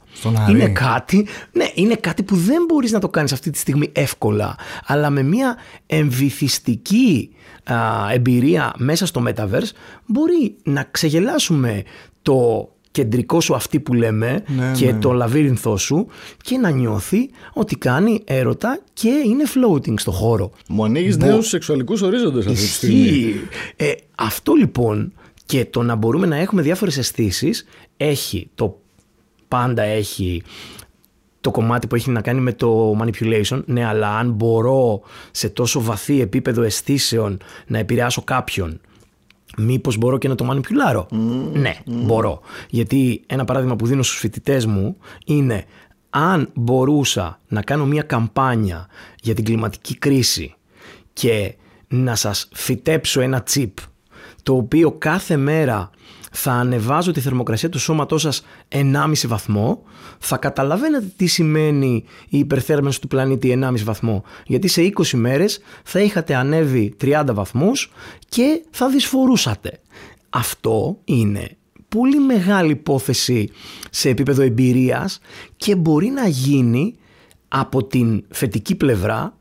είναι κάτι, ναι, είναι κάτι που δεν μπορείς να το κάνεις αυτή τη στιγμή εύκολα, αλλά με μια εμβυθιστική εμπειρία μέσα στο Metaverse μπορεί να ξεγελάσουμε το κεντρικός σου αυτή που λέμε ναι, και ναι. το λαβύρινθό σου και να νιώθει ότι κάνει έρωτα και είναι floating στο χώρο. Μου ανοίγεις Μπο... νέους σεξουαλικούς ορίζοντες αυτή τη στιγμή. Ε, αυτό λοιπόν και το να μπορούμε να έχουμε διάφορες αισθήσεις έχει το πάντα έχει το κομμάτι που έχει να κάνει με το manipulation, ναι, αλλά αν μπορώ σε τόσο βαθύ επίπεδο αισθήσεων να επηρεάσω κάποιον Μήπως μπορώ και να το μανιπιουλάρω; Ναι, μπορώ. Γιατί ένα παράδειγμα που δίνω στους φοιτητές μου είναι αν μπορούσα να κάνω μια καμπάνια για την κλιματική κρίση και να σας φυτέψω ένα τσίπ το οποίο κάθε μέρα θα ανεβάζω τη θερμοκρασία του σώματός σας 1,5 βαθμό, θα καταλαβαίνετε τι σημαίνει η υπερθέρμανση του πλανήτη 1,5 βαθμό. Γιατί σε 20 μέρες θα είχατε ανέβει 30 βαθμούς και θα δυσφορούσατε. Αυτό είναι πολύ μεγάλη υπόθεση σε επίπεδο εμπειρίας και μπορεί να γίνει από την φετική πλευρά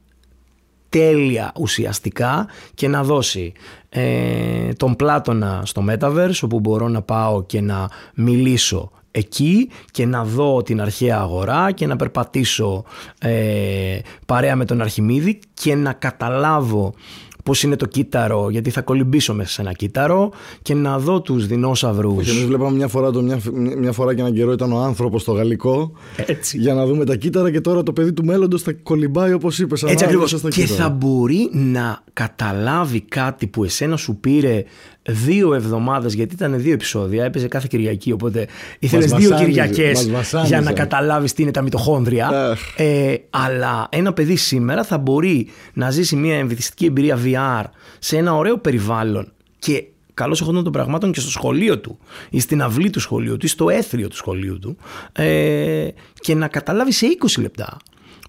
τέλεια ουσιαστικά και να δώσει ε, τον Πλάτωνα στο Metaverse όπου μπορώ να πάω και να μιλήσω εκεί και να δω την αρχαία αγορά και να περπατήσω ε, παρέα με τον Αρχιμίδη και να καταλάβω πώς είναι το κύτταρο, γιατί θα κολυμπήσω μέσα σε ένα κύτταρο και να δω τους δεινόσαυρους. Και εμείς βλέπαμε μια φορά, το, μια, μια φορά και έναν καιρό ήταν ο άνθρωπος στο γαλλικό. Έτσι. Για να δούμε τα κύτταρα και τώρα το παιδί του μέλλοντος θα κολυμπάει όπως είπες. Έτσι ακριβώς. Και θα μπορεί να καταλάβει κάτι που εσένα σου πήρε δύο εβδομάδες γιατί ήταν δύο επεισόδια, έπαιζε κάθε Κυριακή οπότε ήθελες δύο βασάνιζε, Κυριακές μας βασάνιζε. για να καταλάβεις τι είναι τα μυτοχόνδρια Αχ. ε, αλλά ένα παιδί σήμερα θα μπορεί να ζήσει μια εμβυθιστική εμπειρία VR σε ένα ωραίο περιβάλλον και καλώς εχόντων των πραγμάτων και στο σχολείο του ή στην αυλή του σχολείου του ή στο έθριο του σχολείου του ε, και να καταλάβει σε 20 λεπτά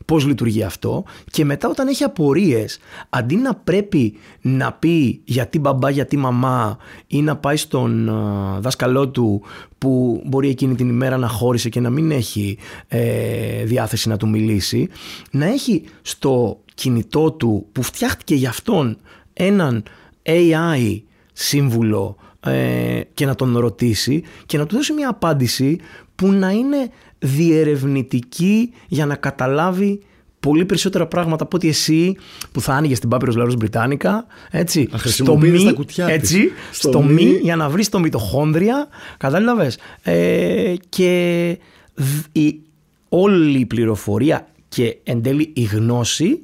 πώς λειτουργεί αυτό και μετά όταν έχει απορίες αντί να πρέπει να πει γιατί μπαμπά, γιατί μαμά ή να πάει στον α, δάσκαλό του που μπορεί εκείνη την ημέρα να χώρισε και να μην έχει ε, διάθεση να του μιλήσει να έχει στο κινητό του που φτιάχτηκε για αυτόν έναν AI σύμβουλο ε, και να τον ρωτήσει και να του δώσει μια απάντηση που να είναι διερευνητική για να καταλάβει πολύ περισσότερα πράγματα από ότι εσύ που θα άνοιγες την Papyrus Larus Britannica έτσι, Να χρησιμοποιείς τα κουτιά της. έτσι, Στο στο, μη. μη για να βρεις το μυτοχόνδρια κατάλαβες ε, και δ- η, όλη η πληροφορία και εν τέλει η γνώση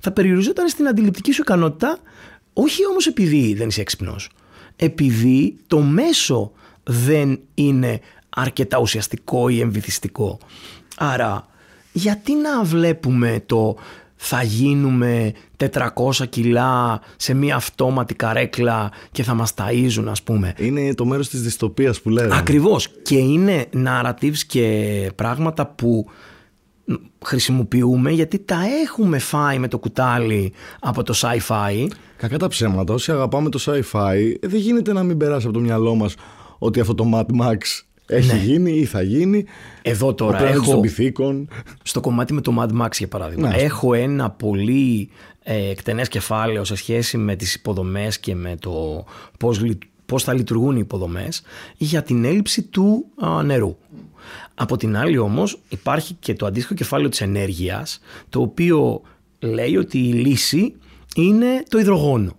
θα περιοριζόταν στην αντιληπτική σου ικανότητα όχι όμως επειδή δεν είσαι έξυπνος επειδή το μέσο δεν είναι αρκετά ουσιαστικό ή εμβυθιστικό άρα γιατί να βλέπουμε το θα γίνουμε 400 κιλά σε μια αυτόματη καρέκλα και θα μας ταΐζουν ας πούμε Είναι το μέρος της δυστοπίας που λέγαμε. Ακριβώς. Και είναι narratives και πράγματα που χρησιμοποιούμε γιατί τα έχουμε φάει με το κουτάλι από το sci-fi. Κακά τα ψέματα. Όσοι αγαπάμε το sci-fi, ε, δεν γίνεται να μην περάσει από το μυαλό μας ότι αυτό το Mad Max έχει γίνει ή θα γίνει. Εδώ Ο Ναι. τώρα πλανήτης των έχω, πυθίκων. στο κομμάτι με το Mad Max για παράδειγμα, Ναι. έχω ένα πολύ ε, εκτενές κεφάλαιο σε σχέση με τις υποδομές και με το πώς, λει- πώς θα λειτουργούν οι υποδομές για την έλλειψη του α, νερού. Από την άλλη όμως υπάρχει και το αντίστοιχο κεφάλαιο της ενέργειας το οποίο λέει ότι η λύση είναι το υδρογόνο.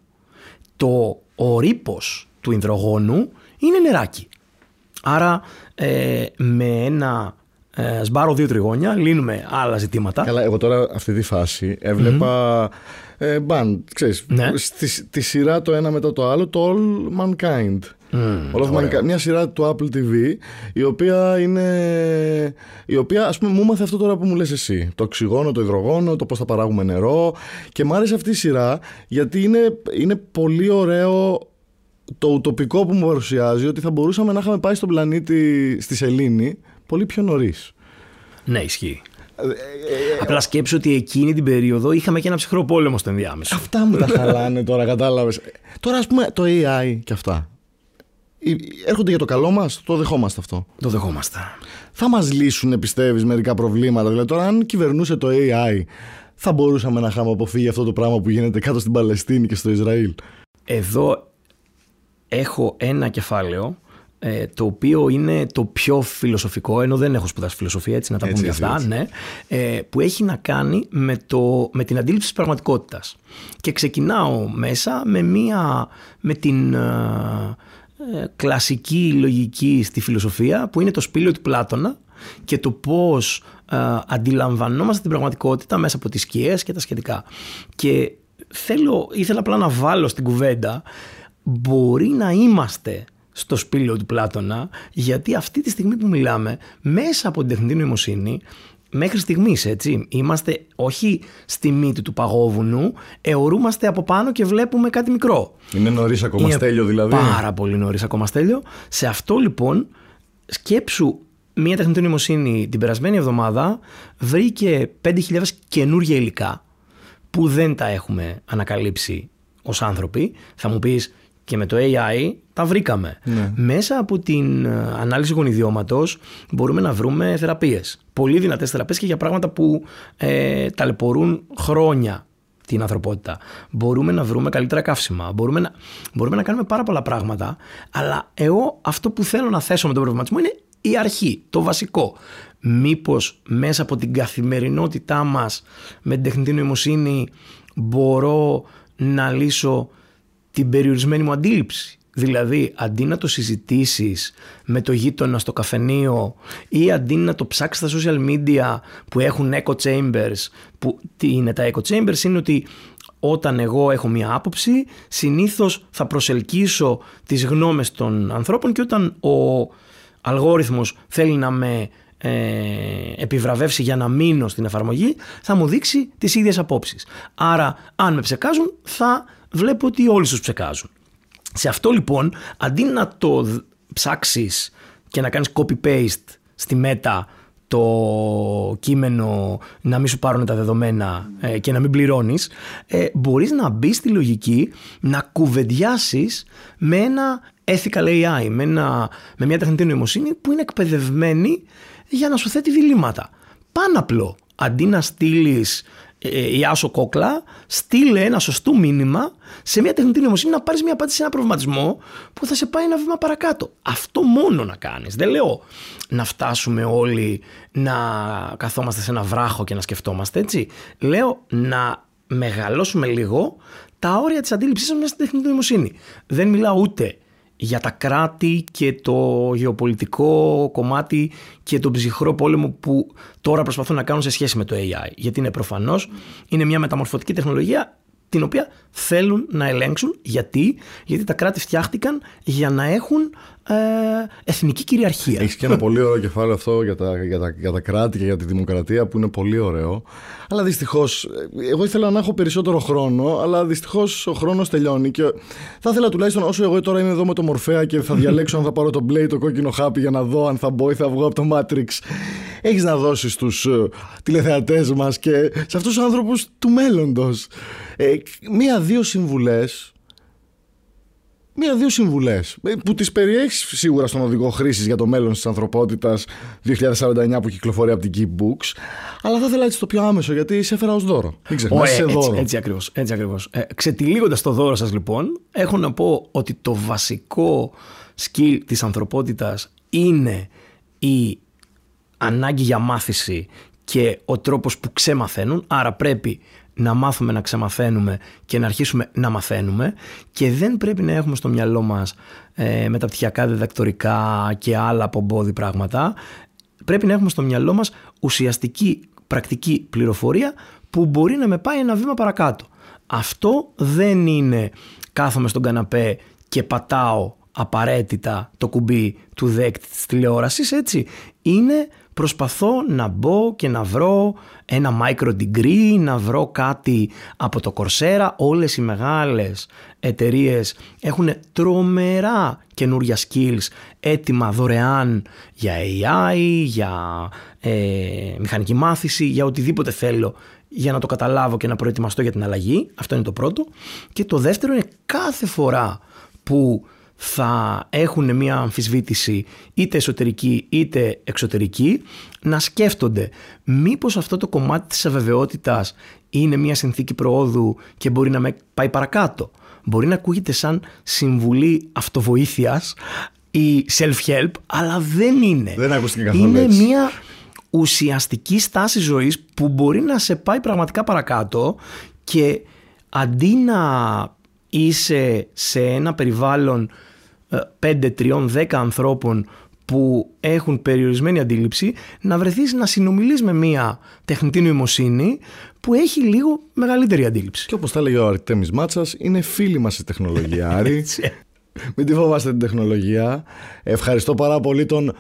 Το, ο ρήπος του υδρογόνου είναι νεράκι. Άρα ε, με ένα ε, σμπάρο δύο τριγώνια λύνουμε άλλα ζητήματα. Καλά, εγώ τώρα αυτή τη φάση έβλεπα ε, μπαν, ξέρεις, Ναι. στη, τη σειρά το ένα μετά το άλλο, το All Mankind. All of Mankind. Μια σειρά του Apple TV, η οποία είναι. η οποία, ας πούμε, μου έμαθε αυτό τώρα που μου λες εσύ. Το οξυγόνο, το υδρογόνο, το πώς θα παράγουμε νερό. Και μου άρεσε αυτή η σειρά, γιατί είναι, είναι πολύ ωραίο το ουτοπικό που μου παρουσιάζει, ότι θα μπορούσαμε να είχαμε πάει στον πλανήτη στη Σελήνη πολύ πιο νωρίς. Ναι, ισχύει. Απλά σκέψου ότι εκείνη την περίοδο είχαμε και ένα ψυχρό πόλεμο στο ενδιάμεσο. Αυτά μου τα χαλάνε τώρα, κατάλαβες. Τώρα, ας πούμε, το AI και αυτά. Ε, Έρχονται για το καλό μας, το δεχόμαστε αυτό. Το δεχόμαστε. Θα μας λύσουν, πιστεύεις, μερικά προβλήματα. Δηλαδή, τώρα, αν κυβερνούσε το AI, θα μπορούσαμε να είχαμε αποφύγει αυτό το πράγμα που γίνεται κάτω στην Παλαιστίνη και στο Ισραήλ. Εδώ έχω ένα κεφάλαιο ε, το οποίο είναι το πιο φιλοσοφικό, ενώ δεν έχω σπουδάσει φιλοσοφία, έτσι να τα Έτσι, πούμε έτσι, και αυτά, ναι, ε, που έχει να κάνει με, το, με την αντίληψη της πραγματικότητας. Και ξεκινάω μέσα με, μία, με την ε, ε, κλασική λογική στη φιλοσοφία, που είναι το σπήλαιο του Πλάτωνα και το πώς ε, αντιλαμβανόμαστε την πραγματικότητα μέσα από τις σκιές και τα σχετικά. Και θέλω, ήθελα απλά να βάλω στην κουβέντα μπορεί να είμαστε στο σπήλαιο του Πλάτωνα γιατί αυτή τη στιγμή που μιλάμε μέσα από την τεχνητή νοημοσύνη μέχρι στιγμής έτσι είμαστε όχι στη μύτη του παγόβουνου αιωρούμαστε από πάνω και βλέπουμε κάτι μικρό Είναι νωρίς ακόμα είναι στέλιο δηλαδή. Πάρα πολύ νωρίς ακόμα στέλιο. Σε αυτό λοιπόν, σκέψου μια τεχνητή νοημοσύνη την περασμένη εβδομάδα βρήκε 5.000 καινούργια υλικά που δεν τα έχουμε ανακαλύψει ως άνθρωποι. Θα μου πεις και με το AI τα βρήκαμε. Μέσα από την ε, ανάλυση γονιδιώματος μπορούμε να βρούμε θεραπείες. Πολύ δυνατές θεραπείες και για πράγματα που ε, ταλαιπωρούν χρόνια την ανθρωπότητα. Μπορούμε να βρούμε καλύτερα καύσιμα. Μπορούμε να, μπορούμε να κάνουμε πάρα πολλά πράγματα. Αλλά εγώ αυτό που θέλω να θέσω με τον προβληματισμό είναι η αρχή, το βασικό. Μήπως μέσα από την καθημερινότητά μας με την τεχνητή νοημοσύνη μπορώ να λύσω την περιορισμένη μου αντίληψη. Δηλαδή, αντί να το συζητήσεις με το γείτονα στο καφενείο ή αντί να το ψάξεις στα social media που έχουν echo chambers, που τι είναι τα echo chambers, είναι ότι όταν εγώ έχω μία άποψη, συνήθως θα προσελκύσω τις γνώμες των ανθρώπων και όταν ο αλγόριθμος θέλει να με ε, επιβραβεύσει για να μείνω στην εφαρμογή, θα μου δείξει τις ίδιες απόψεις. Άρα, αν με ψεκάζουν, θα βλέπω ότι όλοι τους ψεκάζουν. Σε αυτό λοιπόν, αντί να το ψάξεις και να κάνεις copy-paste στη μέτα το κείμενο να μην σου πάρουν τα δεδομένα ε, και να μην πληρώνεις, ε, μπορείς να μπεις στη λογική να κουβεντιάσεις με ένα ethical AI, με, ένα, με μια τεχνητή νοημοσύνη που είναι εκπαιδευμένη για να σου θέτει διλήμματα. Πάνω απλό, αντί να στείλεις ε, η Άσο Κόκλα, στείλε ένα σωστό μήνυμα σε μια τεχνητή νοημοσύνη να πάρεις μια απάντηση σε ένα προβληματισμό που θα σε πάει ένα βήμα παρακάτω. Αυτό μόνο να κάνεις. Δεν λέω να φτάσουμε όλοι να καθόμαστε σε ένα βράχο και να σκεφτόμαστε έτσι. Λέω να μεγαλώσουμε λίγο τα όρια της αντίληψής μας στην τεχνητή νοημοσύνη. Δεν μιλάω ούτε για τα κράτη και το γεωπολιτικό κομμάτι και τον ψυχρό πόλεμο που τώρα προσπαθούν να κάνουν σε σχέση με το AI. Γιατί είναι προφανώς, είναι μια μεταμορφωτική τεχνολογία την οποία θέλουν να ελέγξουν. Γιατί, Γιατί τα κράτη φτιάχτηκαν για να έχουν ε, εθνική κυριαρχία. Έχεις και ένα πολύ ωραίο κεφάλαιο αυτό για τα, για, τα, για τα κράτη και για τη δημοκρατία που είναι πολύ ωραίο. Αλλά δυστυχώς, εγώ ήθελα να έχω περισσότερο χρόνο, αλλά δυστυχώς ο χρόνος τελειώνει. Και θα ήθελα τουλάχιστον όσο εγώ τώρα είμαι εδώ με το Μορφέα και θα διαλέξω αν θα πάρω το μπλε ή το κόκκινο χάπι για να δω αν θα μπω ή θα βγω από το Matrix. Έχεις να δώσεις στους ε, τηλεθεατές μας και σε αυτούς τους άνθρωπους του μέλλοντος. Ε, Μία-δύο συμβουλές μία-δύο συμβουλές ε, που τις περιέχεις σίγουρα στον οδηγό χρήσης για το μέλλον της ανθρωπότητας 2049 που κυκλοφορεί από την Keep Books. Αλλά θα ήθελα έτσι το πιο άμεσο γιατί σε έφερα ως δώρο. Μην ξεχνάς, ε, δώρο. Έτσι, έτσι ακριβώς. Έτσι ακριβώς. Ε, Ξετυλίγοντας το δώρο σας, λοιπόν, έχω να πω ότι το βασικό skill της ανθρωπότητας είναι η ανάγκη για μάθηση και ο τρόπος που ξεμαθαίνουν, άρα πρέπει να μάθουμε να ξεμαθαίνουμε και να αρχίσουμε να μαθαίνουμε και δεν πρέπει να έχουμε στο μυαλό μας ε, μεταπτυχιακά διδακτορικά και άλλα πομπόδι πράγματα. Πρέπει να έχουμε στο μυαλό μας ουσιαστική πρακτική πληροφορία που μπορεί να με πάει ένα βήμα παρακάτω. Αυτό δεν είναι κάθομαι στον καναπέ και πατάω απαραίτητα το κουμπί του δέκτη της τηλεόρασης, έτσι. Είναι προσπαθώ να μπω και να βρω ένα micro degree, να βρω κάτι από το Coursera. Όλες οι μεγάλες εταιρείες έχουν τρομερά καινούρια skills έτοιμα δωρεάν για AI, για ε, μηχανική μάθηση, για οτιδήποτε θέλω για να το καταλάβω και να προετοιμαστώ για την αλλαγή. Αυτό είναι το πρώτο. Και το δεύτερο είναι κάθε φορά που θα έχουν μια αμφισβήτηση είτε εσωτερική είτε εξωτερική να σκέφτονται μήπως αυτό το κομμάτι της αβεβαιότητας είναι μια συνθήκη προόδου και μπορεί να με πάει παρακάτω. Μπορεί να ακούγεται σαν συμβουλή αυτοβοήθειας ή self-help, αλλά δεν είναι. Δεν ακούστηκε καθόλου Είναι μια ουσιαστική στάση ζωής που μπορεί να σε πάει πραγματικά παρακάτω και αντί να είσαι σε ένα περιβάλλον 5, 3, 10 ανθρώπων που έχουν περιορισμένη αντίληψη να βρεθείς να συνομιλείς με μια τεχνητή νοημοσύνη που έχει λίγο μεγαλύτερη αντίληψη. Και όπως τα έλεγε ο Αρτέμις Μάτσας, είναι φίλη μας η τεχνολογία, Άρη. Μην τη φοβάστε την τεχνολογία. Ευχαριστώ πάρα πολύ τον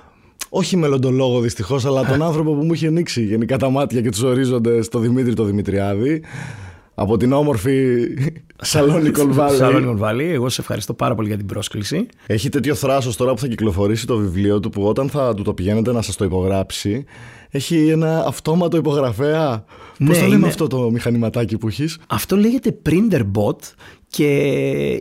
όχι μελλοντολόγο δυστυχώς, αλλά τον άνθρωπο που μου είχε ανοίξει γενικά τα μάτια και τους ορίζοντες, το Δημήτρη το Δημητριάδη από την όμορφη Σαλόνι Κολβάλη. Σαλόνι Κολβάλη. Εγώ σε ευχαριστώ πάρα πολύ για την πρόσκληση. Έχει τέτοιο θράσος τώρα που θα κυκλοφορήσει το βιβλίο του που όταν θα του το πηγαίνετε να σας το υπογράψει, έχει ένα αυτόματο υπογραφέα. Ναι, Πώ το λέμε αυτό το μηχανηματάκι που έχεις; Αυτό λέγεται Printer Bot και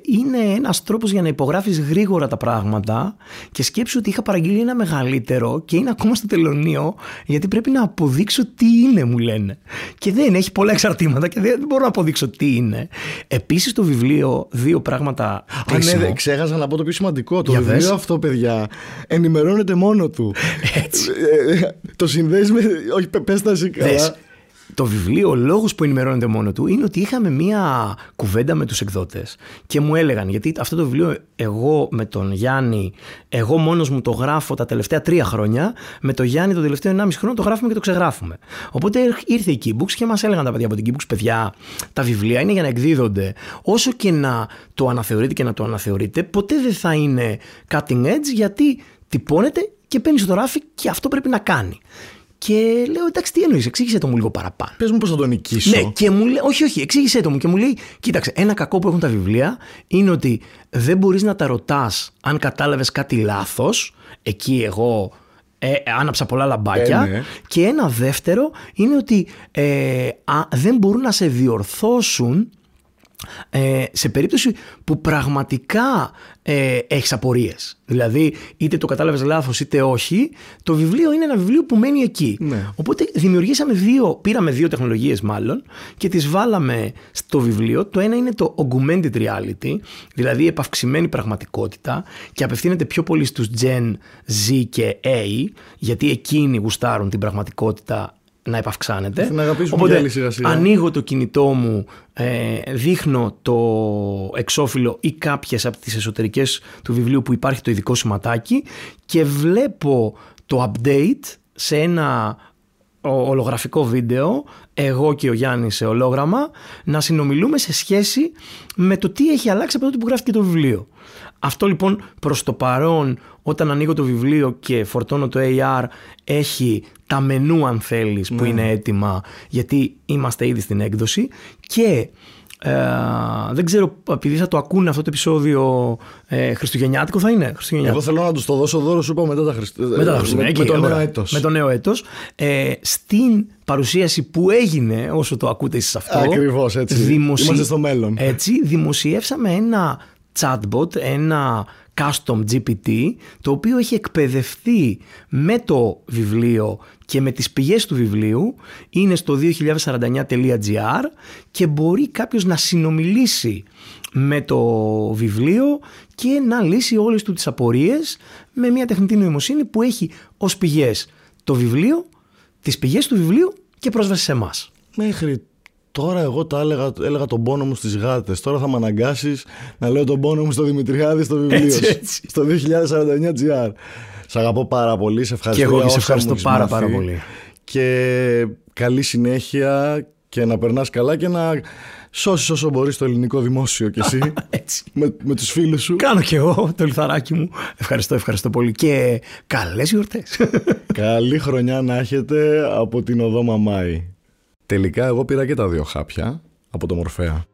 είναι ένας τρόπος για να υπογράφεις γρήγορα τα πράγματα και σκέψου ότι είχα παραγγείλει ένα μεγαλύτερο και είναι ακόμα στο τελωνίο γιατί πρέπει να αποδείξω τι είναι μου λένε. Και δεν έχει πολλά εξαρτήματα και δεν μπορώ να αποδείξω τι είναι. Επίσης το βιβλίο δύο πράγματα Α, ναι, ξέχασα να πω το πιο σημαντικό. Το βιβλίο αυτό παιδιά ενημερώνεται μόνο του. Έτσι. Ε, ε, το συνδέεις με όχι πες τα καλά το βιβλίο, ο λόγος που ενημερώνεται μόνο του είναι ότι είχαμε μία κουβέντα με τους εκδότες και μου έλεγαν, γιατί αυτό το βιβλίο εγώ με τον Γιάννη, εγώ μόνος μου το γράφω τα τελευταία τρία χρόνια, με τον Γιάννη το τελευταίο 1,5 χρόνο το γράφουμε και το ξεγράφουμε. Οπότε ήρθε η Keybooks και μας έλεγαν τα παιδιά από την Keybooks, παιδιά, τα βιβλία είναι για να εκδίδονται. Όσο και να το αναθεωρείτε και να το αναθεωρείτε, ποτέ δεν θα είναι cutting edge γιατί τυπώνεται και παίρνει το ράφι και αυτό πρέπει να κάνει. Και λέω, εντάξει, τι εννοείς, εξήγησε το μου λίγο παραπάνω. Πες μου πώς θα τον νικήσω. Ναι, και μου λέει, όχι, όχι, εξήγησε το μου και μου λέει, κοίταξε, ένα κακό που έχουν τα βιβλία είναι ότι δεν μπορείς να τα ρωτάς αν κατάλαβες κάτι λάθος. Εκεί εγώ ε, άναψα πολλά λαμπάκια. Ε, ναι. Και ένα δεύτερο είναι ότι ε, δεν μπορούν να σε διορθώσουν ε, σε περίπτωση που πραγματικά ε, έχεις απορίες. Δηλαδή είτε το κατάλαβες λάθος είτε όχι, το βιβλίο είναι ένα βιβλίο που μένει εκεί. Ναι. Οπότε δημιουργήσαμε δύο, πήραμε δύο τεχνολογίες μάλλον και τις βάλαμε στο βιβλίο. Το ένα είναι το augmented reality, δηλαδή επαυξημένη πραγματικότητα και απευθύνεται πιο πολύ στους Gen Z και A, γιατί εκείνοι γουστάρουν την πραγματικότητα να επαυξάνεται. Θα την αγαπήσουμε Οπότε κι άλλοι σιγά σιγά. ανοίγω το κινητό μου, ε, δείχνω το εξώφυλλο ή κάποιες από τις εσωτερικές του βιβλίου που υπάρχει το ειδικό σηματάκι και βλέπω το update σε ένα ο- ολογραφικό βίντεο, εγώ και ο Γιάννης σε ολόγραμμα, να συνομιλούμε σε σχέση με το τι έχει αλλάξει από τότε που γράφτηκε το βιβλίο. Αυτό λοιπόν προς το παρόν όταν ανοίγω το βιβλίο και φορτώνω το AR έχει τα μενού αν θέλεις που είναι έτοιμα γιατί είμαστε ήδη στην έκδοση και ε, δεν ξέρω επειδή θα το ακούνε αυτό το επεισόδιο ε, Χριστουγεννιάτικο θα είναι Χριστουγεννιάτικο. Εγώ θέλω να τους το δώσω δώρο, σου είπα μετά τα Χριστούγεννα. Μετά τα Χριστούγεννα, Με, εκεί, με το νέο ωραία. έτος. Με το νέο έτος. Ε, στην παρουσίαση που έγινε, όσο το ακούτε εσείς αυτό. Ακριβώς, έτσι. Είμαστε στο μέλλον. Έτσι, δημοσιεύσαμε ένα chatbot, ένα custom GPT, το οποίο έχει εκπαιδευτεί με το βιβλίο και με τις πηγές του βιβλίου, είναι στο 2049.gr και μπορεί κάποιος να συνομιλήσει με το βιβλίο και να λύσει όλες του τις απορίες με μια τεχνητή νοημοσύνη που έχει ως πηγές το βιβλίο, τις πηγές του βιβλίου και πρόσβαση σε εμάς. Μέχρι τώρα εγώ τα έλεγα, έλεγα τον πόνο μου στις γάτες. Τώρα θα με αναγκάσεις να λέω τον πόνο μου στο Δημητριάδη στο βιβλίο. Έτσι, σου. έτσι. Στο 2049 GR. Σ' αγαπώ πάρα πολύ. Σε ευχαριστώ Και εγώ για και σε όσα ευχαριστώ μου έχεις πάρα, μάθει. πάρα πολύ. Και καλή συνέχεια και να περνάς καλά και να σώσεις όσο μπορείς το ελληνικό δημόσιο κι εσύ Έτσι. με, με τους φίλους σου. Κάνω και εγώ το λιθαράκι μου. Ευχαριστώ, ευχαριστώ πολύ. Και καλές γιορτές. Καλή χρονιά να έχετε από την οδό Μαμάη. Τελικά εγώ πήρα και τα δύο χάπια από το Μορφέα.